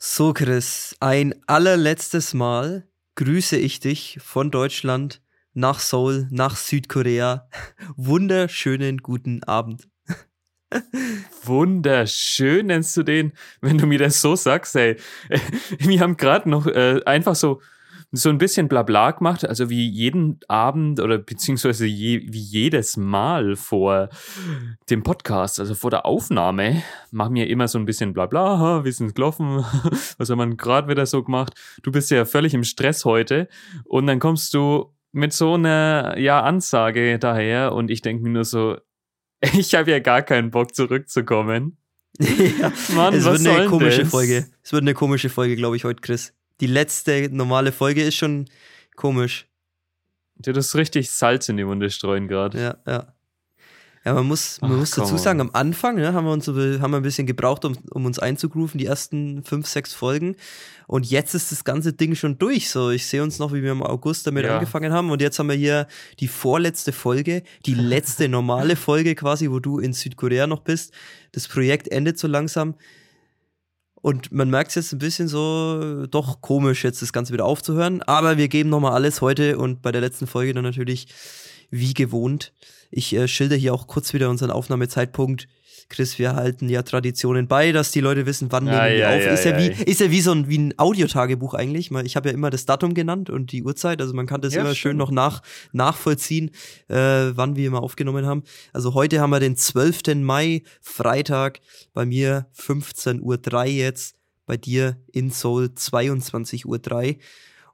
So, Chris, ein allerletztes Mal grüße ich dich von Deutschland nach Seoul, nach Südkorea. Wunderschönen guten Abend. Wunderschön nennst du den, wenn du mir das so sagst, ey. Wir haben gerade noch äh, einfach so so ein bisschen Blabla gemacht, also wie jeden Abend oder beziehungsweise je, wie jedes Mal vor dem Podcast, also vor der Aufnahme, machen wir immer so ein bisschen Blabla, wie sind gelaufen, was haben wir gerade wieder so gemacht. Du bist ja völlig im Stress heute und dann kommst du mit so einer ja, Ansage daher und ich denke mir nur so, ich habe ja gar keinen Bock zurückzukommen. ja, Mann, es wird eine komische das? Folge. Es wird eine komische Folge, glaube ich, heute, Chris die letzte normale Folge ist schon komisch. Du hast richtig Salz in die Wunde streuen gerade. Ja, ja. Ja, man muss, man Ach, muss dazu sagen, am Anfang ne, haben, wir uns, haben wir ein bisschen gebraucht, um, um uns einzugrooven, die ersten fünf, sechs Folgen. Und jetzt ist das ganze Ding schon durch. So, ich sehe uns noch, wie wir im August damit ja. angefangen haben. Und jetzt haben wir hier die vorletzte Folge, die letzte normale Folge quasi, wo du in Südkorea noch bist. Das Projekt endet so langsam. Und man merkt es jetzt ein bisschen so, doch komisch, jetzt das Ganze wieder aufzuhören. Aber wir geben nochmal alles heute und bei der letzten Folge dann natürlich wie gewohnt. Ich äh, schilder hier auch kurz wieder unseren Aufnahmezeitpunkt. Chris, wir halten ja Traditionen bei, dass die Leute wissen, wann ja, nehmen wir ja, auf. Ja, ist, ja, wie, ist ja wie so ein, wie ein Audiotagebuch eigentlich. Ich habe ja immer das Datum genannt und die Uhrzeit. Also man kann das immer stimmt. schön noch nach, nachvollziehen, äh, wann wir immer aufgenommen haben. Also heute haben wir den 12. Mai, Freitag, bei mir 15.03 Uhr jetzt, bei dir in Seoul 22.03 Uhr.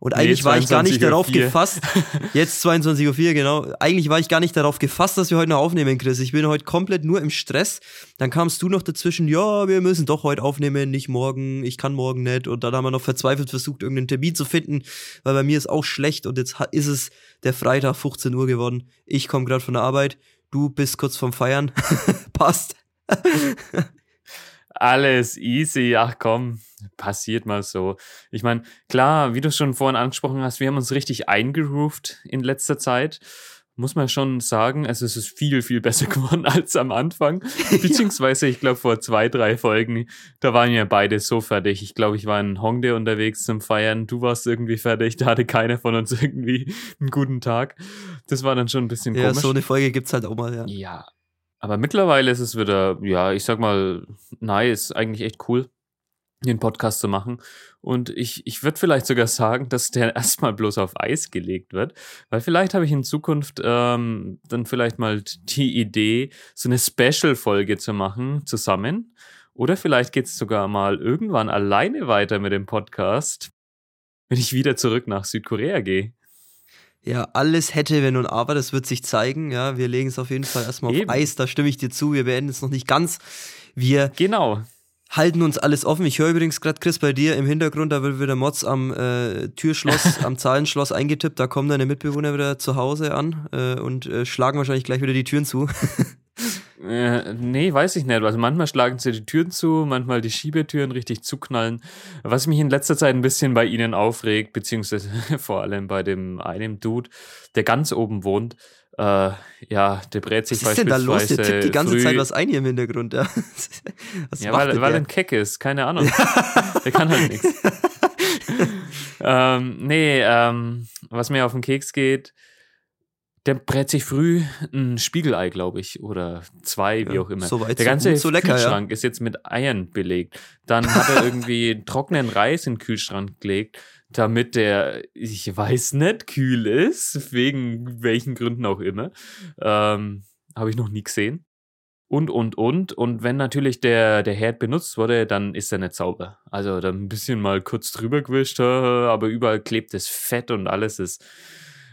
Und eigentlich nee, war ich gar nicht darauf gefasst. Jetzt 22.04 Uhr, genau. Eigentlich war ich gar nicht darauf gefasst, dass wir heute noch aufnehmen, Chris. Ich bin heute komplett nur im Stress. Dann kamst du noch dazwischen, ja, wir müssen doch heute aufnehmen, nicht morgen, ich kann morgen nicht. Und dann haben wir noch verzweifelt versucht, irgendeinen Termin zu finden, weil bei mir ist auch schlecht und jetzt ist es der Freitag 15 Uhr geworden. Ich komme gerade von der Arbeit, du bist kurz vorm Feiern. Passt. Alles easy, ach komm, passiert mal so. Ich meine, klar, wie du schon vorhin angesprochen hast, wir haben uns richtig eingegroovt in letzter Zeit. Muss man schon sagen, also es ist viel, viel besser geworden als am Anfang. Beziehungsweise, ich glaube, vor zwei, drei Folgen, da waren wir beide so fertig. Ich glaube, ich war in Hongdae unterwegs zum Feiern. Du warst irgendwie fertig. Da hatte keiner von uns irgendwie einen guten Tag. Das war dann schon ein bisschen ja, komisch. Ja, so eine Folge gibt's halt auch mal, ja. Ja, aber mittlerweile ist es wieder, ja, ich sag mal, nice, eigentlich echt cool, den Podcast zu machen. Und ich, ich würde vielleicht sogar sagen, dass der erstmal bloß auf Eis gelegt wird, weil vielleicht habe ich in Zukunft ähm, dann vielleicht mal die Idee, so eine Special-Folge zu machen zusammen. Oder vielleicht geht es sogar mal irgendwann alleine weiter mit dem Podcast, wenn ich wieder zurück nach Südkorea gehe. Ja, alles hätte, wenn und aber, das wird sich zeigen. Ja, wir legen es auf jeden Fall erstmal Eben. auf Eis, da stimme ich dir zu. Wir beenden es noch nicht ganz. Wir genau. halten uns alles offen. Ich höre übrigens gerade, Chris, bei dir im Hintergrund, da wird wieder Mods am äh, Türschloss, am Zahlenschloss eingetippt. Da kommen deine Mitbewohner wieder zu Hause an äh, und äh, schlagen wahrscheinlich gleich wieder die Türen zu. Äh, nee, weiß ich nicht. Also manchmal schlagen sie die Türen zu, manchmal die Schiebetüren richtig zuknallen. Was mich in letzter Zeit ein bisschen bei ihnen aufregt, beziehungsweise vor allem bei dem einen Dude, der ganz oben wohnt, äh, ja, der brät sich was ist denn da los? Der tippt die ganze früh. Zeit was ein hier im Hintergrund. Ja, ja weil, weil er ein Keck ist, keine Ahnung. der kann halt nichts. ähm, nee, ähm, was mir auf den Keks geht, der brät sich früh ein Spiegelei, glaube ich, oder zwei, wie auch immer. So weit, der ganze so, lecker, Kühlschrank ja. ist jetzt mit Eiern belegt. Dann hat er irgendwie trockenen Reis in den Kühlschrank gelegt, damit der, ich weiß nicht, kühl ist, wegen welchen Gründen auch immer. Ähm, Habe ich noch nie gesehen. Und, und, und. Und wenn natürlich der, der Herd benutzt wurde, dann ist er nicht sauber. Also dann ein bisschen mal kurz drüber gewischt, aber überall klebt das Fett und alles ist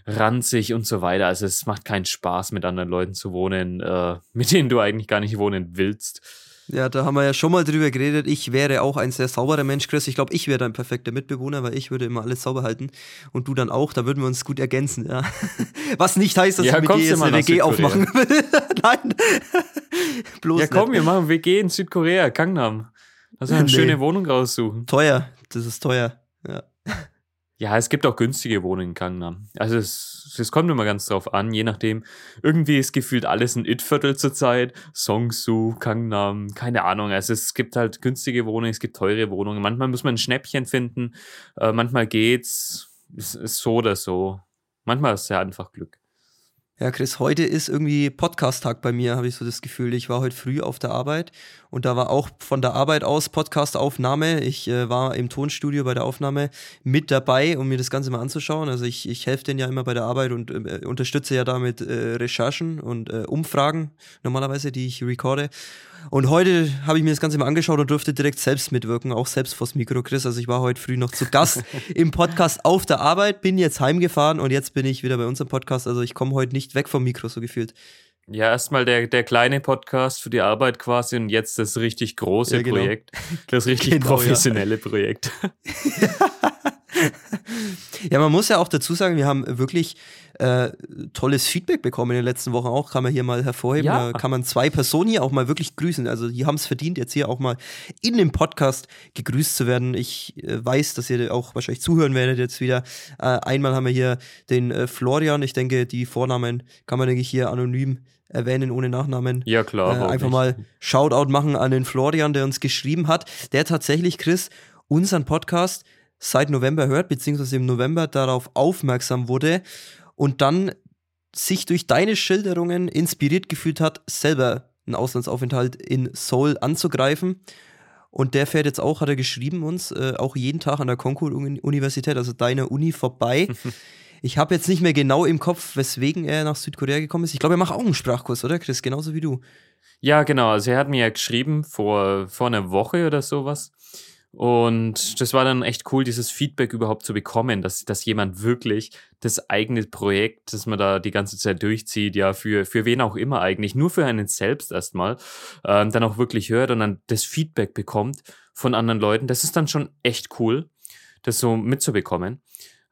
ranzig und so weiter. Also es macht keinen Spaß, mit anderen Leuten zu wohnen, äh, mit denen du eigentlich gar nicht wohnen willst. Ja, da haben wir ja schon mal drüber geredet. Ich wäre auch ein sehr sauberer Mensch, Chris. Ich glaube, ich wäre ein perfekter Mitbewohner, weil ich würde immer alles sauber halten. Und du dann auch. Da würden wir uns gut ergänzen, ja. Was nicht heißt, dass ja, ich mit dir jetzt eine WG aufmachen will. Nein. Bloß Ja, komm, nicht. wir machen WG in Südkorea, Gangnam. Also eine nee. schöne Wohnung raussuchen. Teuer. Das ist teuer. Ja. Ja, es gibt auch günstige Wohnungen in Gangnam. Also es, es kommt immer ganz drauf an, je nachdem. Irgendwie ist gefühlt alles ein It-Viertel zurzeit. Songsu, Gangnam, keine Ahnung. Also es gibt halt günstige Wohnungen, es gibt teure Wohnungen. Manchmal muss man ein Schnäppchen finden, äh, manchmal geht's. Es ist so oder so. Manchmal ist es ja einfach Glück. Ja, Chris, heute ist irgendwie Podcast-Tag bei mir, habe ich so das Gefühl. Ich war heute früh auf der Arbeit und da war auch von der Arbeit aus Podcast-Aufnahme. Ich äh, war im Tonstudio bei der Aufnahme mit dabei, um mir das Ganze mal anzuschauen. Also ich, ich helfe denen ja immer bei der Arbeit und äh, unterstütze ja damit äh, Recherchen und äh, Umfragen normalerweise, die ich recorde. Und heute habe ich mir das Ganze mal angeschaut und durfte direkt selbst mitwirken, auch selbst vors Mikro, Chris. Also ich war heute früh noch zu Gast im Podcast auf der Arbeit, bin jetzt heimgefahren und jetzt bin ich wieder bei unserem Podcast. Also ich komme heute nicht weg vom Mikro, so gefühlt. Ja, erstmal der, der kleine Podcast für die Arbeit quasi und jetzt das richtig große ja, genau. Projekt. Das richtig genau, professionelle ja. Projekt. ja, man muss ja auch dazu sagen, wir haben wirklich äh, tolles Feedback bekommen in den letzten Wochen auch, kann man hier mal hervorheben. Ja. Da kann man zwei Personen hier auch mal wirklich grüßen. Also die haben es verdient, jetzt hier auch mal in dem Podcast gegrüßt zu werden. Ich äh, weiß, dass ihr auch wahrscheinlich zuhören werdet jetzt wieder. Äh, einmal haben wir hier den äh, Florian. Ich denke, die Vornamen kann man, denke ich, hier anonym erwähnen ohne Nachnamen. Ja, klar. Äh, einfach nicht. mal Shoutout machen an den Florian, der uns geschrieben hat. Der tatsächlich, Chris, unseren Podcast seit November hört, beziehungsweise im November darauf aufmerksam wurde und dann sich durch deine Schilderungen inspiriert gefühlt hat, selber einen Auslandsaufenthalt in Seoul anzugreifen. Und der fährt jetzt auch, hat er geschrieben uns, äh, auch jeden Tag an der Concord-Universität, also deiner Uni, vorbei. ich habe jetzt nicht mehr genau im Kopf, weswegen er nach Südkorea gekommen ist. Ich glaube, er macht auch einen Sprachkurs, oder Chris? Genauso wie du. Ja, genau. Also er hat mir ja geschrieben vor, vor einer Woche oder sowas. Und das war dann echt cool, dieses Feedback überhaupt zu bekommen, dass, dass jemand wirklich das eigene Projekt, das man da die ganze Zeit durchzieht, ja, für, für wen auch immer eigentlich, nur für einen selbst erstmal, ähm, dann auch wirklich hört und dann das Feedback bekommt von anderen Leuten. Das ist dann schon echt cool, das so mitzubekommen.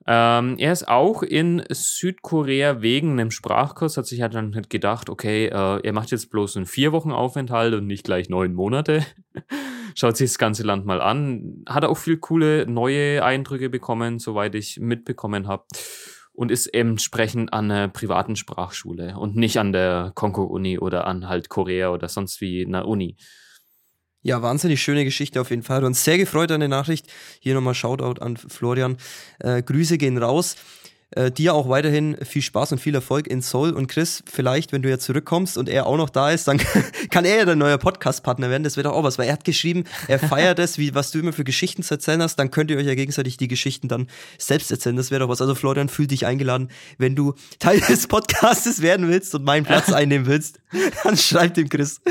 Ähm, er ist auch in Südkorea wegen einem Sprachkurs, hat sich halt dann halt gedacht, okay, äh, er macht jetzt bloß einen vier Wochen Aufenthalt und nicht gleich neun Monate. Schaut sich das ganze Land mal an. Hat auch viel coole neue Eindrücke bekommen, soweit ich mitbekommen habe. Und ist entsprechend an einer privaten Sprachschule und nicht an der Kongo-Uni oder an halt Korea oder sonst wie einer Uni. Ja, wahnsinnig schöne Geschichte auf jeden Fall. Hat uns sehr gefreut an der Nachricht. Hier nochmal Shoutout an Florian. Äh, Grüße gehen raus. Äh, dir auch weiterhin viel Spaß und viel Erfolg in Seoul. Und Chris, vielleicht, wenn du jetzt zurückkommst und er auch noch da ist, dann kann er ja dein neuer Podcast-Partner werden. Das wäre doch auch was, weil er hat geschrieben, er feiert es, wie, was du immer für Geschichten zu erzählen hast. Dann könnt ihr euch ja gegenseitig die Geschichten dann selbst erzählen. Das wäre doch was. Also Florian, fühl dich eingeladen. Wenn du Teil des Podcastes werden willst und meinen Platz einnehmen willst, dann schreib dem Chris.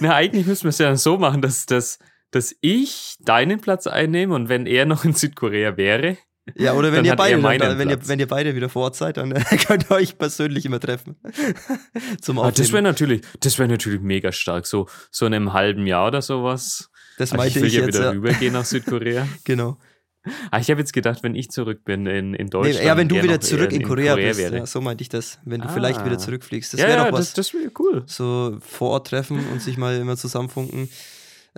Na, eigentlich müssen wir es ja so machen, dass, dass, dass ich deinen Platz einnehme und wenn er noch in Südkorea wäre. Ja, oder wenn ihr beide, dann, wenn, ihr, wenn ihr beide wieder vor Ort seid, dann könnt ihr euch persönlich immer treffen. Zum Aufnehmen. Ah, das wäre natürlich, das wäre natürlich mega stark. So, so in einem halben Jahr oder sowas. Das meinte ich, will ich ja jetzt, wieder ja. rübergehen nach Südkorea. genau. Ah, ich habe jetzt gedacht, wenn ich zurück bin in, in Deutschland. Nee, ja, wenn du wieder zurück in, in Korea, Korea, bist. Ja, so meinte ich das. Wenn du ah. vielleicht wieder zurückfliegst. Das ja, wäre ja, doch was. Das, das wäre cool. So vor Ort treffen und sich mal immer zusammenfunken.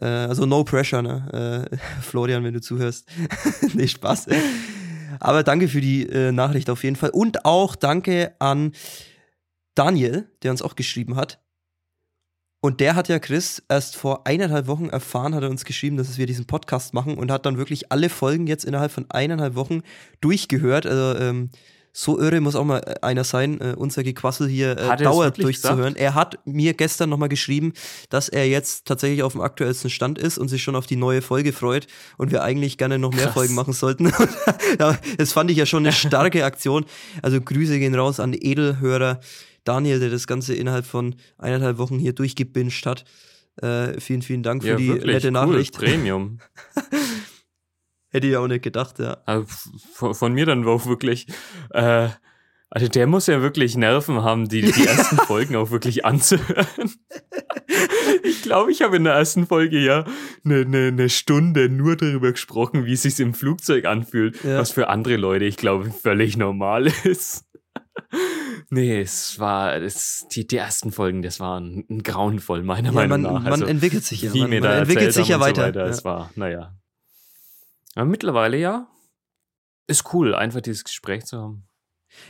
Äh, also no pressure, ne? Äh, Florian, wenn du zuhörst. nee, Spaß. Aber danke für die äh, Nachricht auf jeden Fall. Und auch danke an Daniel, der uns auch geschrieben hat. Und der hat ja Chris erst vor eineinhalb Wochen erfahren, hat er uns geschrieben, dass wir diesen Podcast machen und hat dann wirklich alle Folgen jetzt innerhalb von eineinhalb Wochen durchgehört. Also ähm, so irre muss auch mal einer sein, äh, unser Gequassel hier äh, dauert durchzuhören. Gesagt? Er hat mir gestern nochmal geschrieben, dass er jetzt tatsächlich auf dem aktuellsten Stand ist und sich schon auf die neue Folge freut und wir eigentlich gerne noch mehr Krass. Folgen machen sollten. das fand ich ja schon eine starke Aktion. Also Grüße gehen raus an Edelhörer Daniel, der das Ganze innerhalb von eineinhalb Wochen hier durchgebinged hat. Äh, vielen, vielen Dank für ja, die wirklich, nette Nachricht. Cool, Premium. Hätte ich auch nicht gedacht, ja. Also von, von, mir dann auch wirklich. Äh, also der muss ja wirklich Nerven haben, die, die ersten Folgen auch wirklich anzuhören. ich glaube, ich habe in der ersten Folge ja eine, eine, eine Stunde nur darüber gesprochen, wie es sich im Flugzeug anfühlt, ja. was für andere Leute, ich glaube, völlig normal ist. Nee, es war, es, die, die ersten Folgen, das waren ein grauenvoll, meiner ja, Meinung man, nach. Man also, entwickelt sich ja. Man, man entwickelt sich ja weiter. So weiter. Ja. Es war, naja. Aber mittlerweile ja, ist cool, einfach dieses Gespräch zu haben.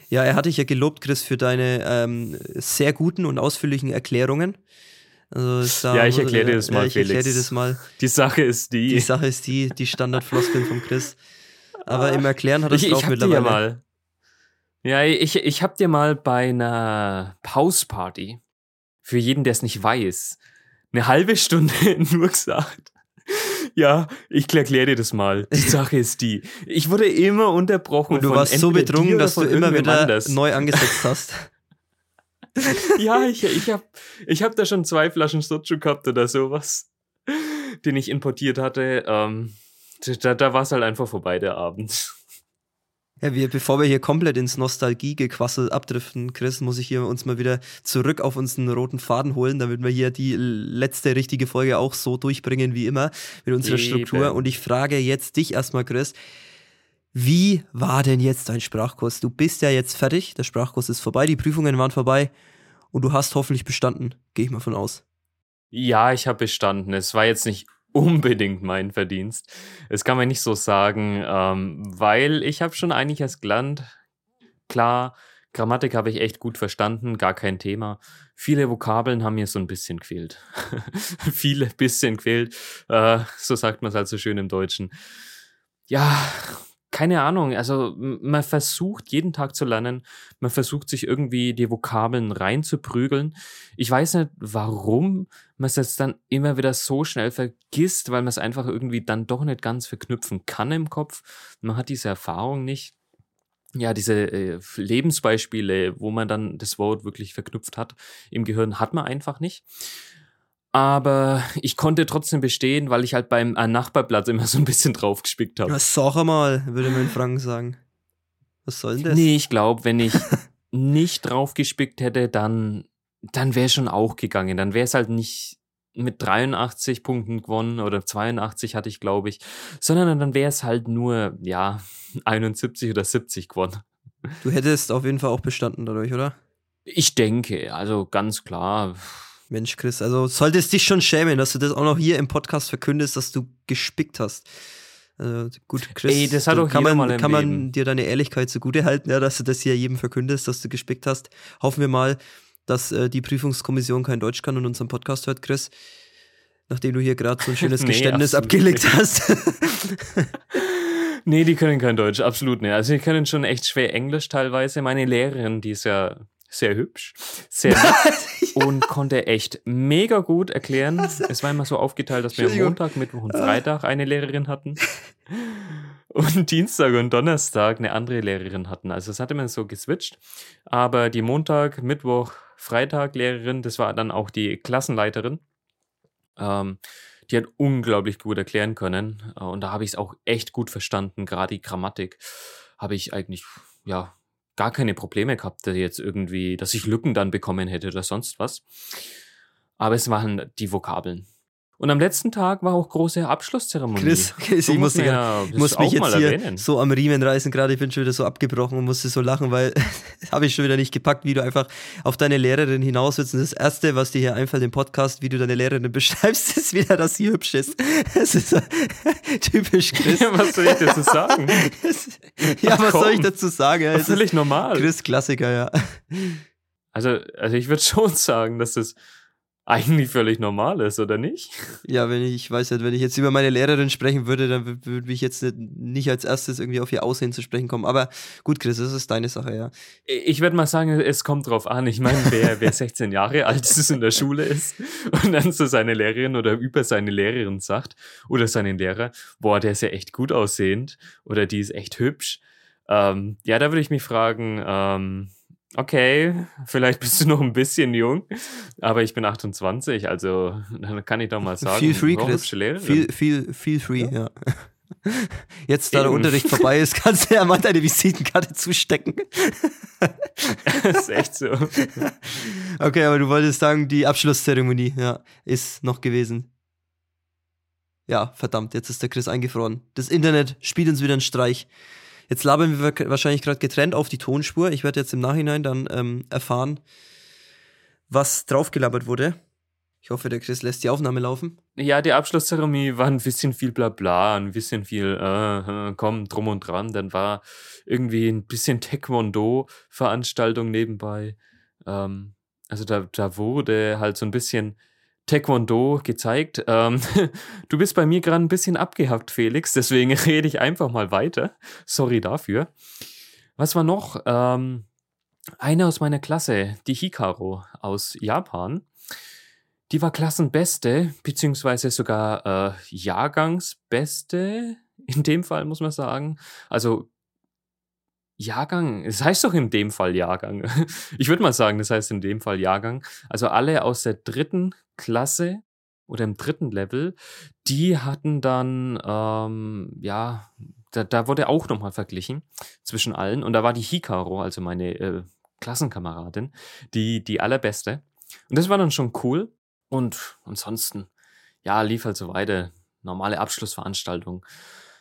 Ja, er hatte dich ja gelobt, Chris, für deine ähm, sehr guten und ausführlichen Erklärungen. Also ja, ich erkläre dir das mal, ja, ich Felix. erkläre dir das mal. Die Sache ist die. Die Sache ist die, die Standardfloskeln vom Chris. Aber im Erklären hat er es drauf ich mittlerweile. Ja, mal. ja, ich, ich hab dir mal bei einer Pausparty, für jeden, der es nicht weiß, eine halbe Stunde nur gesagt, ja, ich erkläre dir das mal. Die Sache ist die. Ich wurde immer unterbrochen. Und du warst so betrunken, dass du immer wieder anders. neu angesetzt hast. ja, ich, ich habe ich hab da schon zwei Flaschen Soju gehabt oder sowas, den ich importiert hatte. Ähm, da da war es halt einfach vorbei, der Abend. Ja, wir, bevor wir hier komplett ins Nostalgie-Gequassel abdriften, Chris, muss ich hier uns mal wieder zurück auf unseren roten Faden holen, damit wir hier die letzte richtige Folge auch so durchbringen wie immer mit unserer Eben. Struktur. Und ich frage jetzt dich erstmal, Chris, wie war denn jetzt dein Sprachkurs? Du bist ja jetzt fertig, der Sprachkurs ist vorbei, die Prüfungen waren vorbei und du hast hoffentlich bestanden, gehe ich mal von aus. Ja, ich habe bestanden. Es war jetzt nicht unbedingt mein Verdienst. Das kann man nicht so sagen, ähm, weil ich habe schon einiges gelernt. Klar, Grammatik habe ich echt gut verstanden, gar kein Thema. Viele Vokabeln haben mir so ein bisschen gefehlt. Viele bisschen gefehlt. Äh, so sagt man es halt so schön im Deutschen. Ja, keine Ahnung, also man versucht jeden Tag zu lernen, man versucht sich irgendwie die Vokabeln reinzuprügeln. Ich weiß nicht, warum man es jetzt dann immer wieder so schnell vergisst, weil man es einfach irgendwie dann doch nicht ganz verknüpfen kann im Kopf. Man hat diese Erfahrung nicht. Ja, diese äh, Lebensbeispiele, wo man dann das Wort wirklich verknüpft hat im Gehirn, hat man einfach nicht. Aber ich konnte trotzdem bestehen, weil ich halt beim äh, Nachbarplatz immer so ein bisschen draufgespickt habe. Was sag mal, würde man in Franken sagen. Was soll denn das? Nee, ich glaube, wenn ich nicht draufgespickt hätte, dann, dann wäre schon auch gegangen. Dann wäre es halt nicht mit 83 Punkten gewonnen oder 82 hatte ich, glaube ich, sondern dann wäre es halt nur, ja, 71 oder 70 gewonnen. Du hättest auf jeden Fall auch bestanden dadurch, oder? Ich denke, also ganz klar. Mensch, Chris, also solltest dich schon schämen, dass du das auch noch hier im Podcast verkündest, dass du gespickt hast. Also, gut, Chris, Ey, das hat auch kann, man, mal kann man dir deine Ehrlichkeit zugute halten, ja, dass du das hier jedem verkündest, dass du gespickt hast. Hoffen wir mal, dass äh, die Prüfungskommission kein Deutsch kann und unseren Podcast hört, Chris. Nachdem du hier gerade so ein schönes nee, Geständnis abgelegt nicht. hast. nee, die können kein Deutsch, absolut nicht. Also die können schon echt schwer Englisch teilweise. Meine Lehrerin, die ist ja sehr hübsch, sehr nett und konnte echt mega gut erklären. Es war immer so aufgeteilt, dass wir Montag, Mittwoch und Freitag eine Lehrerin hatten und Dienstag und Donnerstag eine andere Lehrerin hatten. Also es hat immer so geswitcht. Aber die Montag, Mittwoch, Freitag Lehrerin, das war dann auch die Klassenleiterin. Ähm, die hat unglaublich gut erklären können. Und da habe ich es auch echt gut verstanden. Gerade die Grammatik habe ich eigentlich, ja, gar keine Probleme gehabt, dass jetzt irgendwie, dass ich Lücken dann bekommen hätte oder sonst was. Aber es waren die Vokabeln. Und am letzten Tag war auch große Abschlusszeremonie. Chris, Chris ich muss, ja, muss mich jetzt hier erwähnen. so am Riemen reißen gerade. Ich bin schon wieder so abgebrochen und musste so lachen, weil habe ich schon wieder nicht gepackt, wie du einfach auf deine Lehrerin hinaus willst. Und das Erste, was dir hier einfällt im Podcast, wie du deine Lehrerin beschreibst, ist wieder, dass sie hübsch ist. Das ist typisch Chris. Ja, was soll ich dazu sagen? ja, Ach, was komm. soll ich dazu sagen? Das ist völlig normal. Chris Klassiker, ja. Also, also ich würde schon sagen, dass das eigentlich völlig normal ist, oder nicht? Ja, wenn ich, ich weiß nicht, wenn ich jetzt über meine Lehrerin sprechen würde, dann würde ich jetzt nicht als erstes irgendwie auf ihr Aussehen zu sprechen kommen. Aber gut, Chris, das ist deine Sache, ja. Ich würde mal sagen, es kommt drauf an. Ich meine, wer, wer 16 Jahre alt ist, in der Schule ist und dann zu seiner Lehrerin oder über seine Lehrerin sagt oder seinen Lehrer, boah, der ist ja echt gut aussehend oder die ist echt hübsch. Ähm, ja, da würde ich mich fragen, ähm, okay, vielleicht bist du noch ein bisschen jung, aber ich bin 28, also dann kann ich doch mal sagen, feel free, Chris. Feel, feel, feel free, ja. ja. Jetzt, da Eben. der Unterricht vorbei ist, kannst du ja mal deine Visitenkarte zustecken. das ist echt so. Okay, aber du wolltest sagen, die Abschlusszeremonie, ja, ist noch gewesen. Ja, verdammt, jetzt ist der Chris eingefroren. Das Internet spielt uns wieder einen Streich. Jetzt labern wir wahrscheinlich gerade getrennt auf die Tonspur. Ich werde jetzt im Nachhinein dann ähm, erfahren, was draufgelabert wurde. Ich hoffe, der Chris lässt die Aufnahme laufen. Ja, die Abschlusszeremonie war ein bisschen viel Blabla, ein bisschen viel, äh, äh, komm, drum und dran. Dann war irgendwie ein bisschen Taekwondo-Veranstaltung nebenbei. Ähm, also da, da wurde halt so ein bisschen Taekwondo gezeigt. Ähm, du bist bei mir gerade ein bisschen abgehabt, Felix, deswegen rede ich einfach mal weiter. Sorry dafür. Was war noch? Ähm, eine aus meiner Klasse, die Hikaru aus Japan die war Klassenbeste, beziehungsweise sogar äh, Jahrgangsbeste, in dem Fall muss man sagen. Also Jahrgang, es heißt doch in dem Fall Jahrgang. Ich würde mal sagen, das heißt in dem Fall Jahrgang. Also alle aus der dritten Klasse oder im dritten Level, die hatten dann, ähm, ja, da, da wurde auch nochmal verglichen zwischen allen. Und da war die Hikaru, also meine äh, Klassenkameradin, die, die allerbeste. Und das war dann schon cool. Und ansonsten, ja, lief halt so weiter. Normale Abschlussveranstaltung.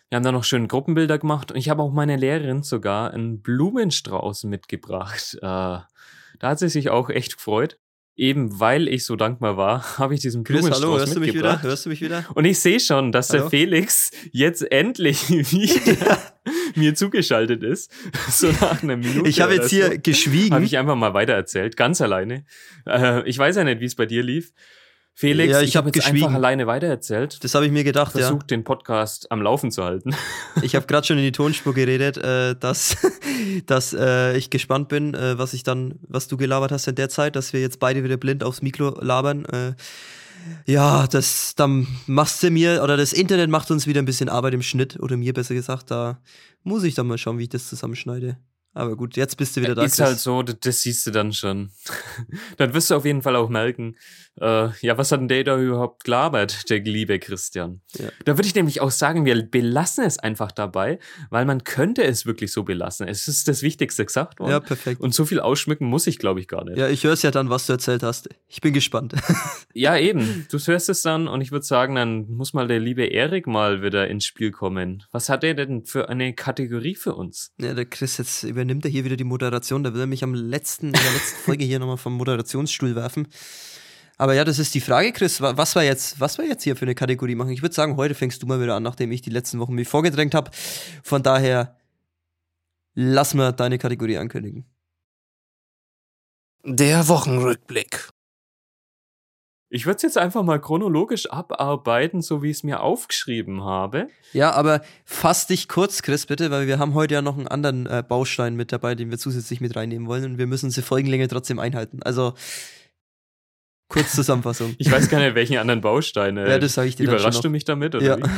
Wir haben da noch schöne Gruppenbilder gemacht und ich habe auch meine Lehrerin sogar einen Blumenstrauß mitgebracht. Äh, da hat sie sich auch echt gefreut. Eben weil ich so dankbar war, habe ich diesen Chris, Blumenstrauß hallo, hörst mitgebracht. Du mich wieder? Hörst du mich wieder? Und ich sehe schon, dass hallo? der Felix jetzt endlich wieder mir zugeschaltet ist. So nach einer Minute. Ich habe jetzt hier so. geschwiegen. Habe ich einfach mal weitererzählt, ganz alleine. Äh, ich weiß ja nicht, wie es bei dir lief. Felix, ja, ich, ich habe jetzt geschwiegen. einfach alleine weitererzählt. Das habe ich mir gedacht, Versucht, ja. den Podcast am Laufen zu halten. Ich habe gerade schon in die Tonspur geredet, äh, dass, dass äh, ich gespannt bin, äh, was ich dann, was du gelabert hast in der Zeit, dass wir jetzt beide wieder blind aufs Mikro labern. Äh, ja, das, dann machst du mir, oder das Internet macht uns wieder ein bisschen Arbeit im Schnitt, oder mir besser gesagt, da muss ich dann mal schauen, wie ich das zusammenschneide. Aber gut, jetzt bist du wieder da. Ist Chris. halt so, das, das, siehst du dann schon. dann wirst du auf jeden Fall auch merken, äh, ja, was hat denn der da überhaupt gelabert, der liebe Christian? Ja. Da würde ich nämlich auch sagen, wir belassen es einfach dabei, weil man könnte es wirklich so belassen. Es ist das Wichtigste gesagt worden. Ja, perfekt. Und so viel ausschmücken muss ich, glaube ich, gar nicht. Ja, ich höre es ja dann, was du erzählt hast. Ich bin gespannt. ja, eben. Du hörst es dann und ich würde sagen, dann muss mal der liebe Erik mal wieder ins Spiel kommen. Was hat er denn für eine Kategorie für uns? Ja, der Chris jetzt über übernimmt er hier wieder die Moderation. Da will er mich am letzten, in der letzten Folge hier nochmal vom Moderationsstuhl werfen. Aber ja, das ist die Frage, Chris. Was war jetzt, was war jetzt hier für eine Kategorie machen? Ich würde sagen, heute fängst du mal wieder an, nachdem ich die letzten Wochen mich vorgedrängt habe. Von daher, lass mal deine Kategorie ankündigen. Der Wochenrückblick. Ich würde es jetzt einfach mal chronologisch abarbeiten, so wie ich es mir aufgeschrieben habe. Ja, aber fass dich kurz, Chris, bitte, weil wir haben heute ja noch einen anderen äh, Baustein mit dabei, den wir zusätzlich mit reinnehmen wollen und wir müssen diese Folgenlänge trotzdem einhalten. Also kurz Zusammenfassung. ich weiß gar nicht, welchen anderen Baustein. Äh, ja, das sage ich dir Überraschst du mich damit, oder ja. wie?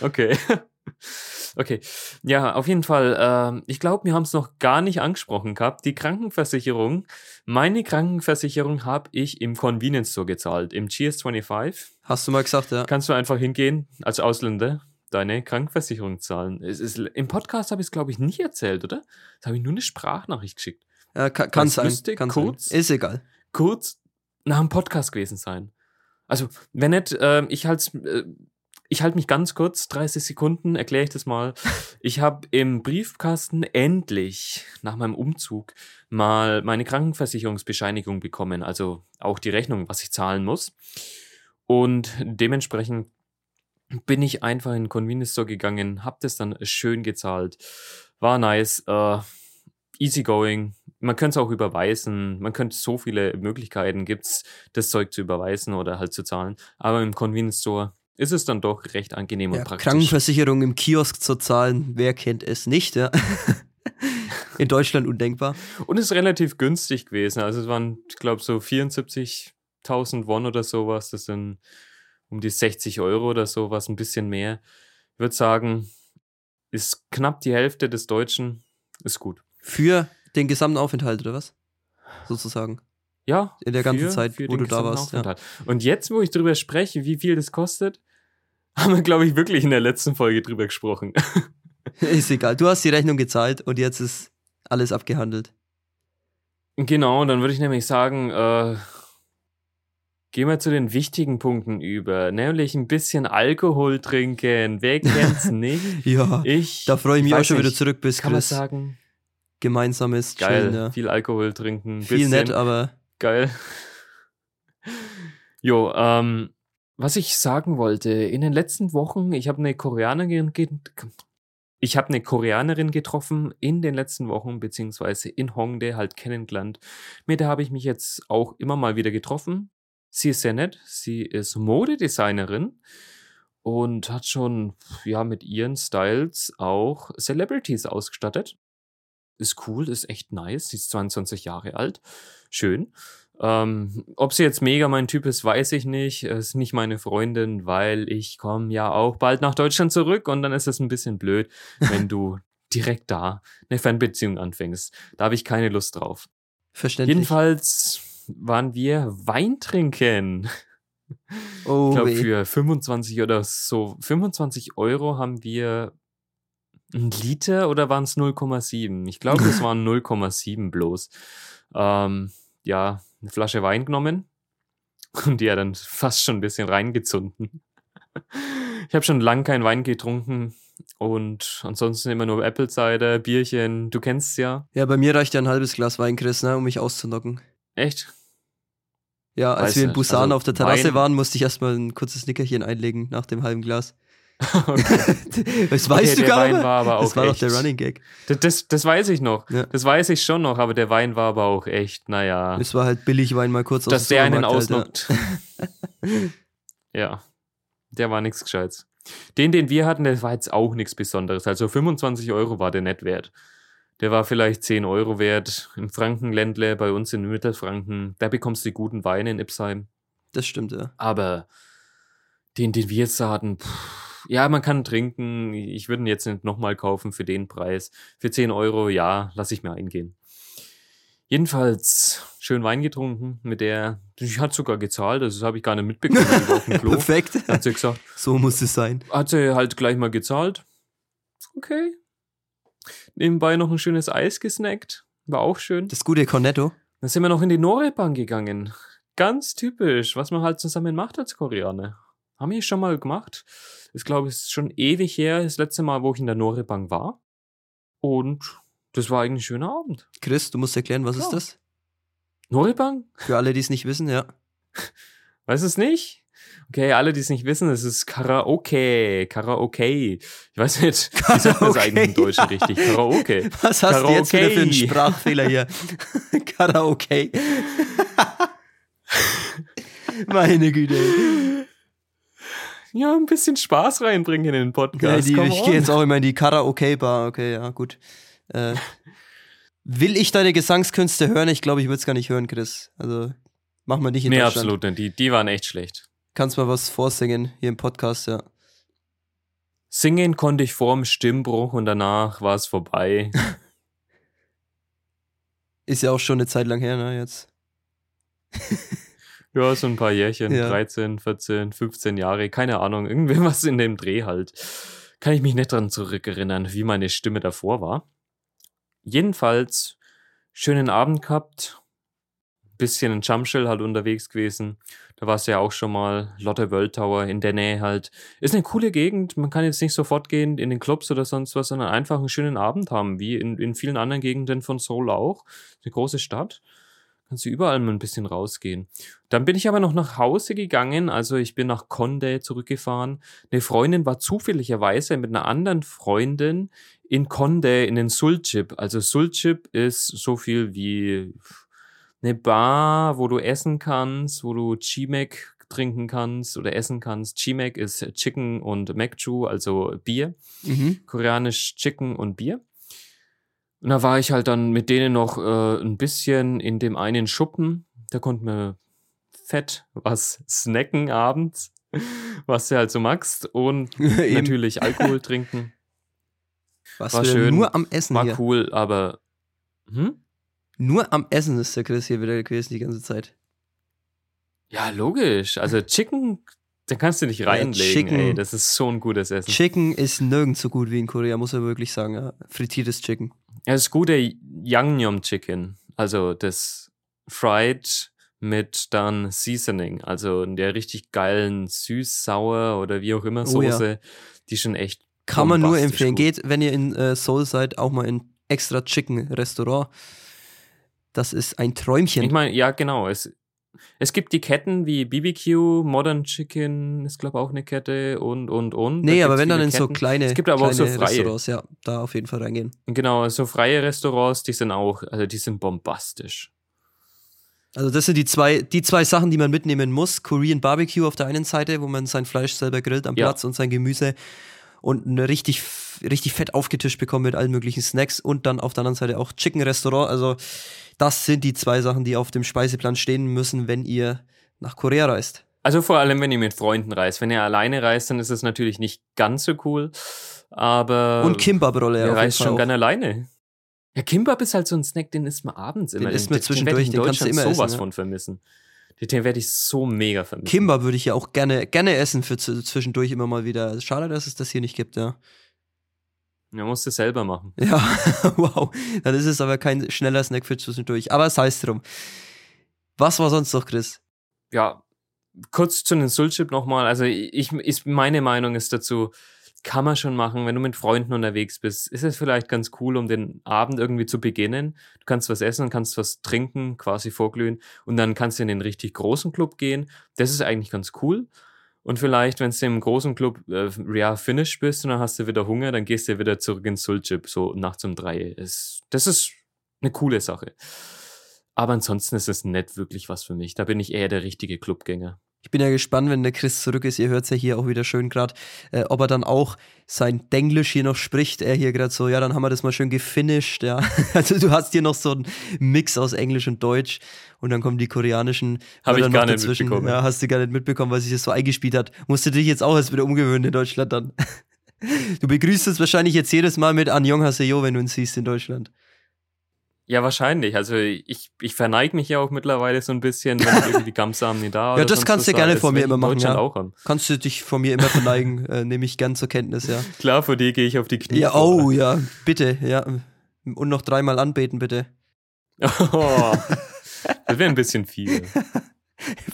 Okay. Okay, ja, auf jeden Fall. Äh, ich glaube, wir haben es noch gar nicht angesprochen gehabt. Die Krankenversicherung, meine Krankenversicherung habe ich im Convenience Store gezahlt, im GS25. Hast du mal gesagt, ja. Kannst du einfach hingehen als Ausländer, deine Krankenversicherung zahlen. Es ist, Im Podcast habe ich es, glaube ich, nicht erzählt, oder? Da habe ich nur eine Sprachnachricht geschickt. Ja, kann, kann sein. Kann kurz, sein. Ist egal. Kurz nach dem Podcast gewesen sein. Also, wenn nicht, äh, ich halte äh, ich halte mich ganz kurz, 30 Sekunden, erkläre ich das mal. Ich habe im Briefkasten endlich nach meinem Umzug mal meine Krankenversicherungsbescheinigung bekommen, also auch die Rechnung, was ich zahlen muss. Und dementsprechend bin ich einfach in den Convenience Store gegangen, habe das dann schön gezahlt. War nice, äh, easy going. Man könnte es auch überweisen. Man könnte so viele Möglichkeiten gibt's, das Zeug zu überweisen oder halt zu zahlen. Aber im Convenience Store ist es dann doch recht angenehm ja, und praktisch. Krankenversicherung im Kiosk zu zahlen, wer kennt es nicht, ja? In Deutschland undenkbar. Und es ist relativ günstig gewesen. Also es waren, ich glaube, so 74.000 Won oder sowas. Das sind um die 60 Euro oder sowas, ein bisschen mehr. Ich würde sagen, ist knapp die Hälfte des Deutschen. Ist gut. Für den gesamten Aufenthalt, oder was? Sozusagen. Ja. In der ganzen für, Zeit, für wo du da warst. Ja. Und jetzt, wo ich drüber spreche, wie viel das kostet, haben wir, glaube ich, wirklich in der letzten Folge drüber gesprochen. ist egal. Du hast die Rechnung gezahlt und jetzt ist alles abgehandelt. Genau, dann würde ich nämlich sagen, äh, gehen wir zu den wichtigen Punkten über, nämlich ein bisschen Alkohol trinken. Wer kennt's nicht? ja, ich. Da freue ich mich auch schon nicht, wieder zurück bis kann Chris. Man sagen, gemeinsames Geil, Chillen, ja. viel Alkohol trinken. Viel nett, aber geil. Jo, ähm, was ich sagen wollte, in den letzten Wochen, ich habe eine Koreanerin, ich habe eine Koreanerin getroffen in den letzten Wochen, beziehungsweise in Hongdae halt kennengelernt. Mit der habe ich mich jetzt auch immer mal wieder getroffen. Sie ist sehr nett, sie ist Modedesignerin und hat schon, ja, mit ihren Styles auch Celebrities ausgestattet. Ist cool, ist echt nice. Sie ist 22 Jahre alt. Schön. Ähm, ob sie jetzt mega mein Typ ist, weiß ich nicht. Es ist nicht meine Freundin, weil ich komme ja auch bald nach Deutschland zurück und dann ist es ein bisschen blöd, wenn du direkt da eine Fernbeziehung anfängst. Da habe ich keine Lust drauf. Verständlich. Jedenfalls waren wir Wein trinken. Oh, ich glaube, für 25 oder so, 25 Euro haben wir ein Liter oder waren es 0,7? Ich glaube, es waren 0,7 bloß. Ähm, ja, eine Flasche Wein genommen und die hat dann fast schon ein bisschen reingezunden. Ich habe schon lange keinen Wein getrunken und ansonsten immer nur Apple Cider, Bierchen, du kennst ja. Ja, bei mir reicht ja ein halbes Glas Wein, Chris, ne, um mich auszunocken. Echt? Ja, als Weiß wir in. Busan Also auf der Terrasse Wein- waren, musste ich erstmal ein kurzes Nickerchen einlegen nach dem halben Glas. Okay. Das weißt du der gar Wein nicht. Das war doch echt. der Running Gag. Das, das, das weiß ich noch. Ja. Das weiß ich schon noch, aber der Wein war aber auch echt, naja. Es war halt billig Wein mal kurz aus dass dem der einen Alter. ausnockt. ja, der war nichts Gescheites. Den, den wir hatten, der war jetzt auch nichts Besonderes. Also 25 Euro war der nicht wert. Der war vielleicht 10 Euro wert. Im Frankenländle, bei uns in Mittelfranken, da bekommst du die guten Weine in Ipsheim. Das stimmt, ja. Aber den, den wir jetzt hatten, pff, ja, man kann trinken. Ich würde ihn jetzt nicht nochmal kaufen für den Preis. Für 10 Euro, ja, lass ich mir eingehen. Jedenfalls schön Wein getrunken mit der, die hat sogar gezahlt, also das habe ich gar nicht mitbekommen, auf dem Klo. Perfekt. Hat sie gesagt, So muss es sein. hat sie halt gleich mal gezahlt. Okay. Nebenbei noch ein schönes Eis gesnackt. War auch schön. Das gute Cornetto. Dann sind wir noch in die Noreban gegangen. Ganz typisch, was man halt zusammen macht als Koreaner. Haben wir schon mal gemacht. Ich glaube, es ist schon ewig her, das letzte Mal, wo ich in der Noreban war. Und das war eigentlich ein schöner Abend. Chris, du musst erklären, was ist Ja. das? Noreban? Für alle, die es nicht wissen, ja. Weiß es nicht? Okay, alle, die es nicht wissen, es ist Karaoke. Karaoke. Ich weiß nicht, wie sagt das Karaoke. eigentlich im Deutschen richtig? Karaoke. Was hast du jetzt wieder für einen Karaoke. Sprachfehler hier? Karaoke. Meine Güte. Ja, ein bisschen Spaß reinbringen in den Ja, Podcast. die, come ich gehe jetzt auch immer in die Karaoke-Bar. Okay, ja, gut. Äh, will ich deine Gesangskünste hören? Ich glaube, ich würde es gar nicht hören, Chris. Also, mach mal nicht in Nee, Deutschland. absolut nicht. Die, die waren echt schlecht. Kannst mal was vorsingen hier im Podcast, ja. Singen konnte ich vor dem Stimmbruch und danach war es vorbei. Ist ja auch schon eine Zeit lang her, ne, jetzt. ja, so ein paar Jährchen, Ja. 13, 14, 15 Jahre, keine Ahnung, irgendwas in dem Dreh halt. Kann ich mich nicht dran zurückerinnern, wie meine Stimme davor war. Jedenfalls, schönen Abend gehabt. Bisschen in Chamschel halt unterwegs gewesen. Da warst du ja auch schon mal. Lotte World Tower in der Nähe halt. Ist eine coole Gegend. Man kann jetzt nicht sofort gehen in den Clubs oder sonst was, sondern einfach einen schönen Abend haben, wie in, in vielen anderen Gegenden von Seoul auch. Eine große Stadt. Kannst du überall mal ein bisschen rausgehen. Dann bin ich aber noch nach Hause gegangen. Also ich bin nach Conde zurückgefahren. Eine Freundin war zufälligerweise mit einer anderen Freundin in Conde in den Sulchip. Also Sulchip ist so viel wie eine Bar, wo du essen kannst, wo du Chimek trinken kannst oder essen kannst. Chimek ist Chicken und Mekju, also Bier. Mhm. Koreanisch Chicken und Bier. Und da war ich halt dann mit denen noch äh, ein bisschen in dem einen Schuppen. Da konnten wir fett was snacken abends, was du halt so magst. Und natürlich Alkohol trinken. Was war schön. nur am Essen War hier. cool, aber hm? Nur am Essen ist der Chris hier wieder gewesen die ganze Zeit. ja, logisch. Also Chicken, da kannst du nicht reinlegen. Chicken. ey, das ist so ein gutes Essen. Chicken ist nirgends so gut wie in Korea, muss man wirklich sagen. Ja. Frittiertes Chicken. Ja, das gute Yangnyeom Chicken, also das Fried mit dann Seasoning, also in der richtig geilen süß-sauer oder wie auch immer Oh ja. Soße, die schon echt Kann man nur empfehlen. gut. Geht, wenn ihr in äh, Seoul seid, auch mal in extra Chicken Restaurant. Das ist ein Träumchen. Ich meine, ja genau, es Es gibt die Ketten wie BBQ, Modern Chicken ist, glaube ich, auch eine Kette und, und, und. Nee, aber wenn dann in Ketten. so kleine, es gibt aber auch so freie. Restaurants, ja, da auf jeden Fall reingehen. Genau, so freie Restaurants, die sind auch, also die sind bombastisch. Also das sind die zwei, die zwei Sachen, die man mitnehmen muss. Korean Barbecue auf der einen Seite, wo man sein Fleisch selber grillt am Platz und sein Gemüse und eine richtig, richtig fett aufgetischt bekommt mit allen möglichen Snacks und dann auf der anderen Seite auch Chicken Restaurant. Also das sind die zwei Sachen, die auf dem Speiseplan stehen müssen, wenn ihr nach Korea reist. Also vor allem, wenn ihr mit Freunden reist. Wenn ihr alleine reist, dann ist es natürlich nicht ganz so cool. Aber. Und Kimbab-Rolle. Ihr reist schon gerne alleine. Ja, Kimbab ist halt so ein Snack, den isst man abends immer. Den isst man zwischendurch, den, den kannst du immer sowas essen, von vermissen. Den werde ich so mega vermissen. Kimbab würde ich ja auch gerne, gerne essen für zwischendurch immer mal wieder. Schade, dass es das hier nicht gibt, ja. Ja, musst du selber machen. Ja, wow. Dann ist es aber kein schneller Snack für zwischendurch. Aber sei es drum. Was war sonst noch, Chris? Ja, kurz zu den Sulchip nochmal. Also ich, ich, meine Meinung ist dazu, kann man schon machen, wenn du mit Freunden unterwegs bist. Ist es vielleicht ganz cool, um den Abend irgendwie zu beginnen. Du kannst was essen, kannst was trinken, quasi vorglühen und dann kannst du in den richtig großen Club gehen. Das ist eigentlich ganz cool. Und vielleicht, wenn du im großen Club äh, ja, finish bist und dann hast du wieder Hunger, dann gehst du wieder zurück ins Sulchip, so nachts um drei. Ist, das ist eine coole Sache. Aber ansonsten ist es nicht wirklich was für mich. Da bin ich eher der richtige Clubgänger. Ich bin ja gespannt, wenn der Chris zurück ist. Ihr hört es ja hier auch wieder schön gerade, äh, ob er dann auch sein Denglisch hier noch spricht. Er hier gerade so, ja, dann haben wir das mal schön gefinisht. Ja, also du hast hier noch so einen Mix aus Englisch und Deutsch und dann kommen die koreanischen. Habe ich gar nicht dazwischen. mitbekommen. Ja, hast du gar nicht mitbekommen, weil sich das so eingespielt hat. Musst du dich jetzt auch erst wieder umgewöhnen in Deutschland dann. Du begrüßt es wahrscheinlich jetzt jedes Mal mit Anjong Haseyo, wenn du ihn siehst in Deutschland. Ja, wahrscheinlich. Also ich, ich verneige mich ja auch mittlerweile so ein bisschen, wenn irgendwie Gamsam nicht da Ja, das kannst du gerne vor mir immer machen. Ja. Auch an. Kannst du dich vor mir immer verneigen, äh, nehme ich gern zur Kenntnis, ja. Klar, vor dir gehe ich auf die Knie. Ja, oh, ja, bitte, ja. Und noch dreimal anbeten, bitte. Oh, das wäre ein bisschen viel.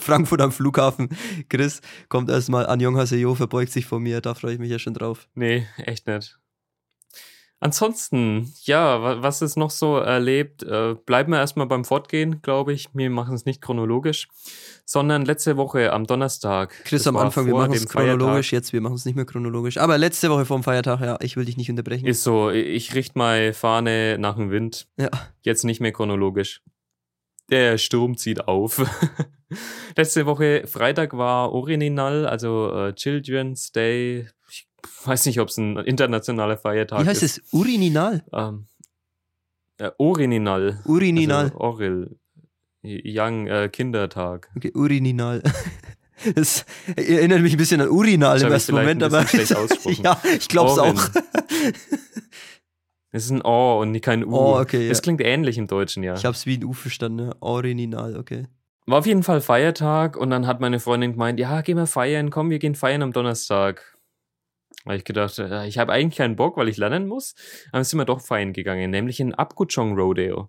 Frankfurt am Flughafen. Chris kommt erstmal an Jong Haseyo, verbeugt sich vor mir, da freue ich mich ja schon drauf. Nee, echt nicht. Ansonsten, ja, was ist noch so erlebt? Äh, bleiben wir erstmal beim Fortgehen, glaube ich. Wir machen es nicht chronologisch, sondern letzte Woche am Donnerstag. Chris am Anfang, wir machen es chronologisch, jetzt wir machen es nicht mehr chronologisch. Aber letzte Woche vor dem Feiertag, ja, ich will dich nicht unterbrechen. Ist so, ich richte meine Fahne nach dem Wind. Ja. Jetzt nicht mehr chronologisch. Der Sturm zieht auf. letzte Woche Freitag war Original, also äh, Children's Day weiß nicht, ob es ein internationaler Feiertag ist. Wie heißt ist. es? Urininal? Ähm, äh, Urininal. Urininal. Also Oril. Young äh, Kindertag. Okay, Urininal. Das erinnert mich ein bisschen an Urinal im ersten Moment, aber ja, ich glaube es auch. Es ist ein O und kein U. Oh, okay, Das ja. klingt ähnlich im Deutschen, ja. Ich habe es wie ein U verstanden, ne? Original, okay. War auf jeden Fall Feiertag und dann hat meine Freundin gemeint, ja, geh mal feiern, komm, wir gehen feiern am Donnerstag. Weil ich gedacht, äh, ich habe eigentlich keinen Bock, weil ich lernen muss. Aber sind wir doch fein gegangen, nämlich in Abguchong Rodeo.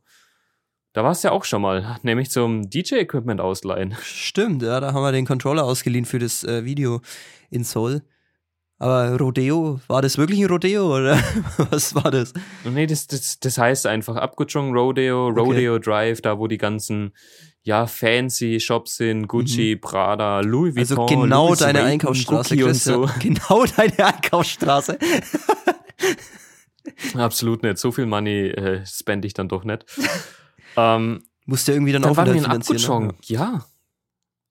Da war es ja auch schon mal, nämlich zum DJ-Equipment ausleihen. Stimmt, ja, da haben wir den Controller ausgeliehen für das äh, Video in Seoul. Aber Rodeo, war das wirklich ein Rodeo oder was war das? Nee, das, das, das heißt einfach Abguchong Rodeo, Rodeo okay. Drive, da wo die ganzen ja, fancy Shops sind, Gucci, mhm. Prada, Louis also Vuitton. Also genau Louis deine Einkaufsstraße, Chris, so. Genau deine Einkaufsstraße. Absolut nicht. So viel Money äh, spende ich dann doch nicht. ähm, Musst du irgendwie dann, dann auch wieder finanzieren. Ne? Ja.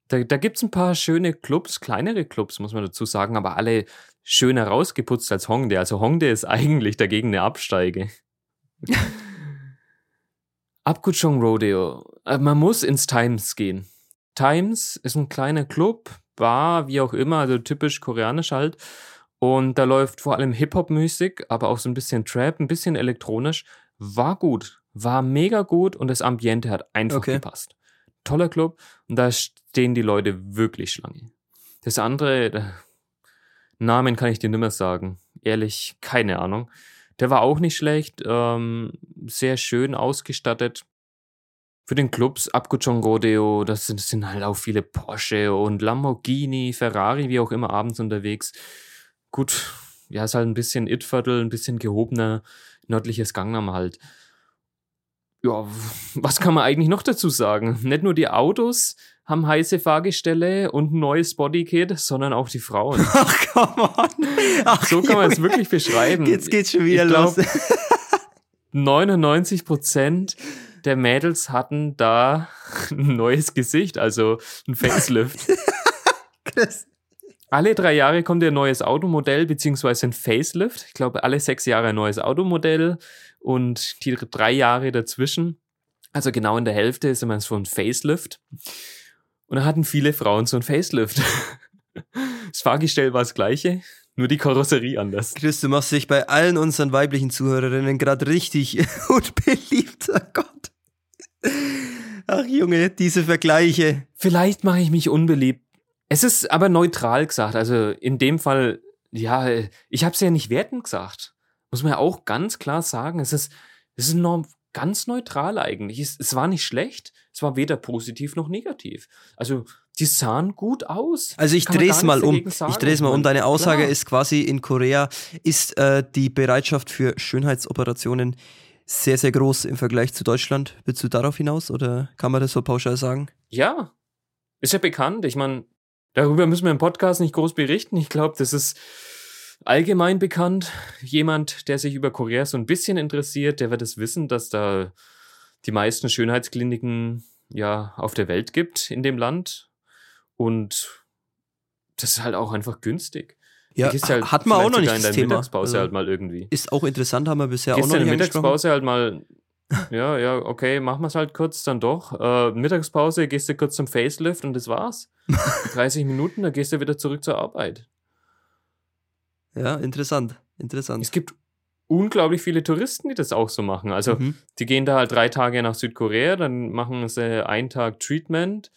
Da, da gibt es ein paar schöne Clubs, kleinere Clubs, muss man dazu sagen, aber alle schön herausgeputzt als Hongdae. Also Hongdae ist eigentlich dagegen eine Absteige. Abguchong Rodeo. Äh, man muss ins Times gehen. Times ist ein kleiner Club, Bar, wie auch immer, also typisch koreanisch halt. Und da läuft vor allem Hip-Hop-Musik, aber auch so ein bisschen Trap, ein bisschen elektronisch. War gut, war mega gut und das Ambiente hat einfach okay. gepasst. Toller Club und da stehen die Leute wirklich Schlange. Das andere, Namen kann ich dir nicht mehr sagen. Ehrlich, keine Ahnung. Der war auch nicht schlecht, ähm, sehr schön ausgestattet. Für den Clubs Abguchong Rodeo, das sind, das sind halt auch viele Porsche und Lamborghini, Ferrari, wie auch immer abends unterwegs. Gut, ja, ist halt ein bisschen It-Viertel, ein bisschen gehobener, nördliches Gangnam halt. Ja, was kann man eigentlich noch dazu sagen? Nicht nur die Autos haben heiße Fahrgestelle und ein neues Bodykit, sondern auch die Frauen. Ach, come on. Ach, so kann man es wirklich beschreiben. Jetzt geht's schon wieder ich los. 99 Prozent der Mädels hatten da ein neues Gesicht, also ein Facelift. Chris. Alle drei Jahre kommt ein neues Automodell beziehungsweise ein Facelift. Ich glaube, alle sechs Jahre ein neues Automodell und die drei Jahre dazwischen, also genau in der Hälfte, ist immer so ein Facelift. Und da hatten viele Frauen so ein Facelift. Das Fahrgestell war das gleiche, nur die Karosserie anders. Chris, du machst dich bei allen unseren weiblichen Zuhörerinnen gerade richtig unbeliebt. Oh Gott. Ach Junge, diese Vergleiche. Vielleicht mache ich mich unbeliebt. Es ist aber neutral gesagt. Also in dem Fall, ja, ich habe es ja nicht wertend gesagt. Muss man ja auch ganz klar sagen. Es ist, es ist enorm ganz neutral eigentlich. Es, es war nicht schlecht. Es war weder positiv noch negativ. Also die sahen gut aus. Also ich drehe es mal um. Ich drehe es mal um. Deine Aussage Klar. ist quasi in Korea ist äh, die Bereitschaft für Schönheitsoperationen sehr, sehr groß im Vergleich zu Deutschland. Willst du darauf hinaus oder kann man das so pauschal sagen? Ja, ist ja bekannt. Ich meine, darüber müssen wir im Podcast nicht groß berichten. Ich glaube, das ist allgemein bekannt. Jemand, der sich über Korea so ein bisschen interessiert, der wird es wissen, dass da die meisten Schönheitskliniken ja auf der Welt gibt in dem Land. Und das ist halt auch einfach günstig. Ja, halt hat man auch noch nicht in der Thema. Mittagspause also, halt mal irgendwie. Ist auch interessant, haben wir bisher Gehst auch noch nicht in der Mittagspause halt mal ja, ja, okay, machen wir es halt kurz dann doch. Äh, Mittagspause, gehst du kurz zum Facelift und das war's. 30 Minuten, dann gehst du wieder zurück zur Arbeit. Ja, interessant, interessant. Es gibt unglaublich viele Touristen, die das auch so machen. Also mhm. die gehen da halt drei Tage nach Südkorea, dann machen sie einen Tag Treatment,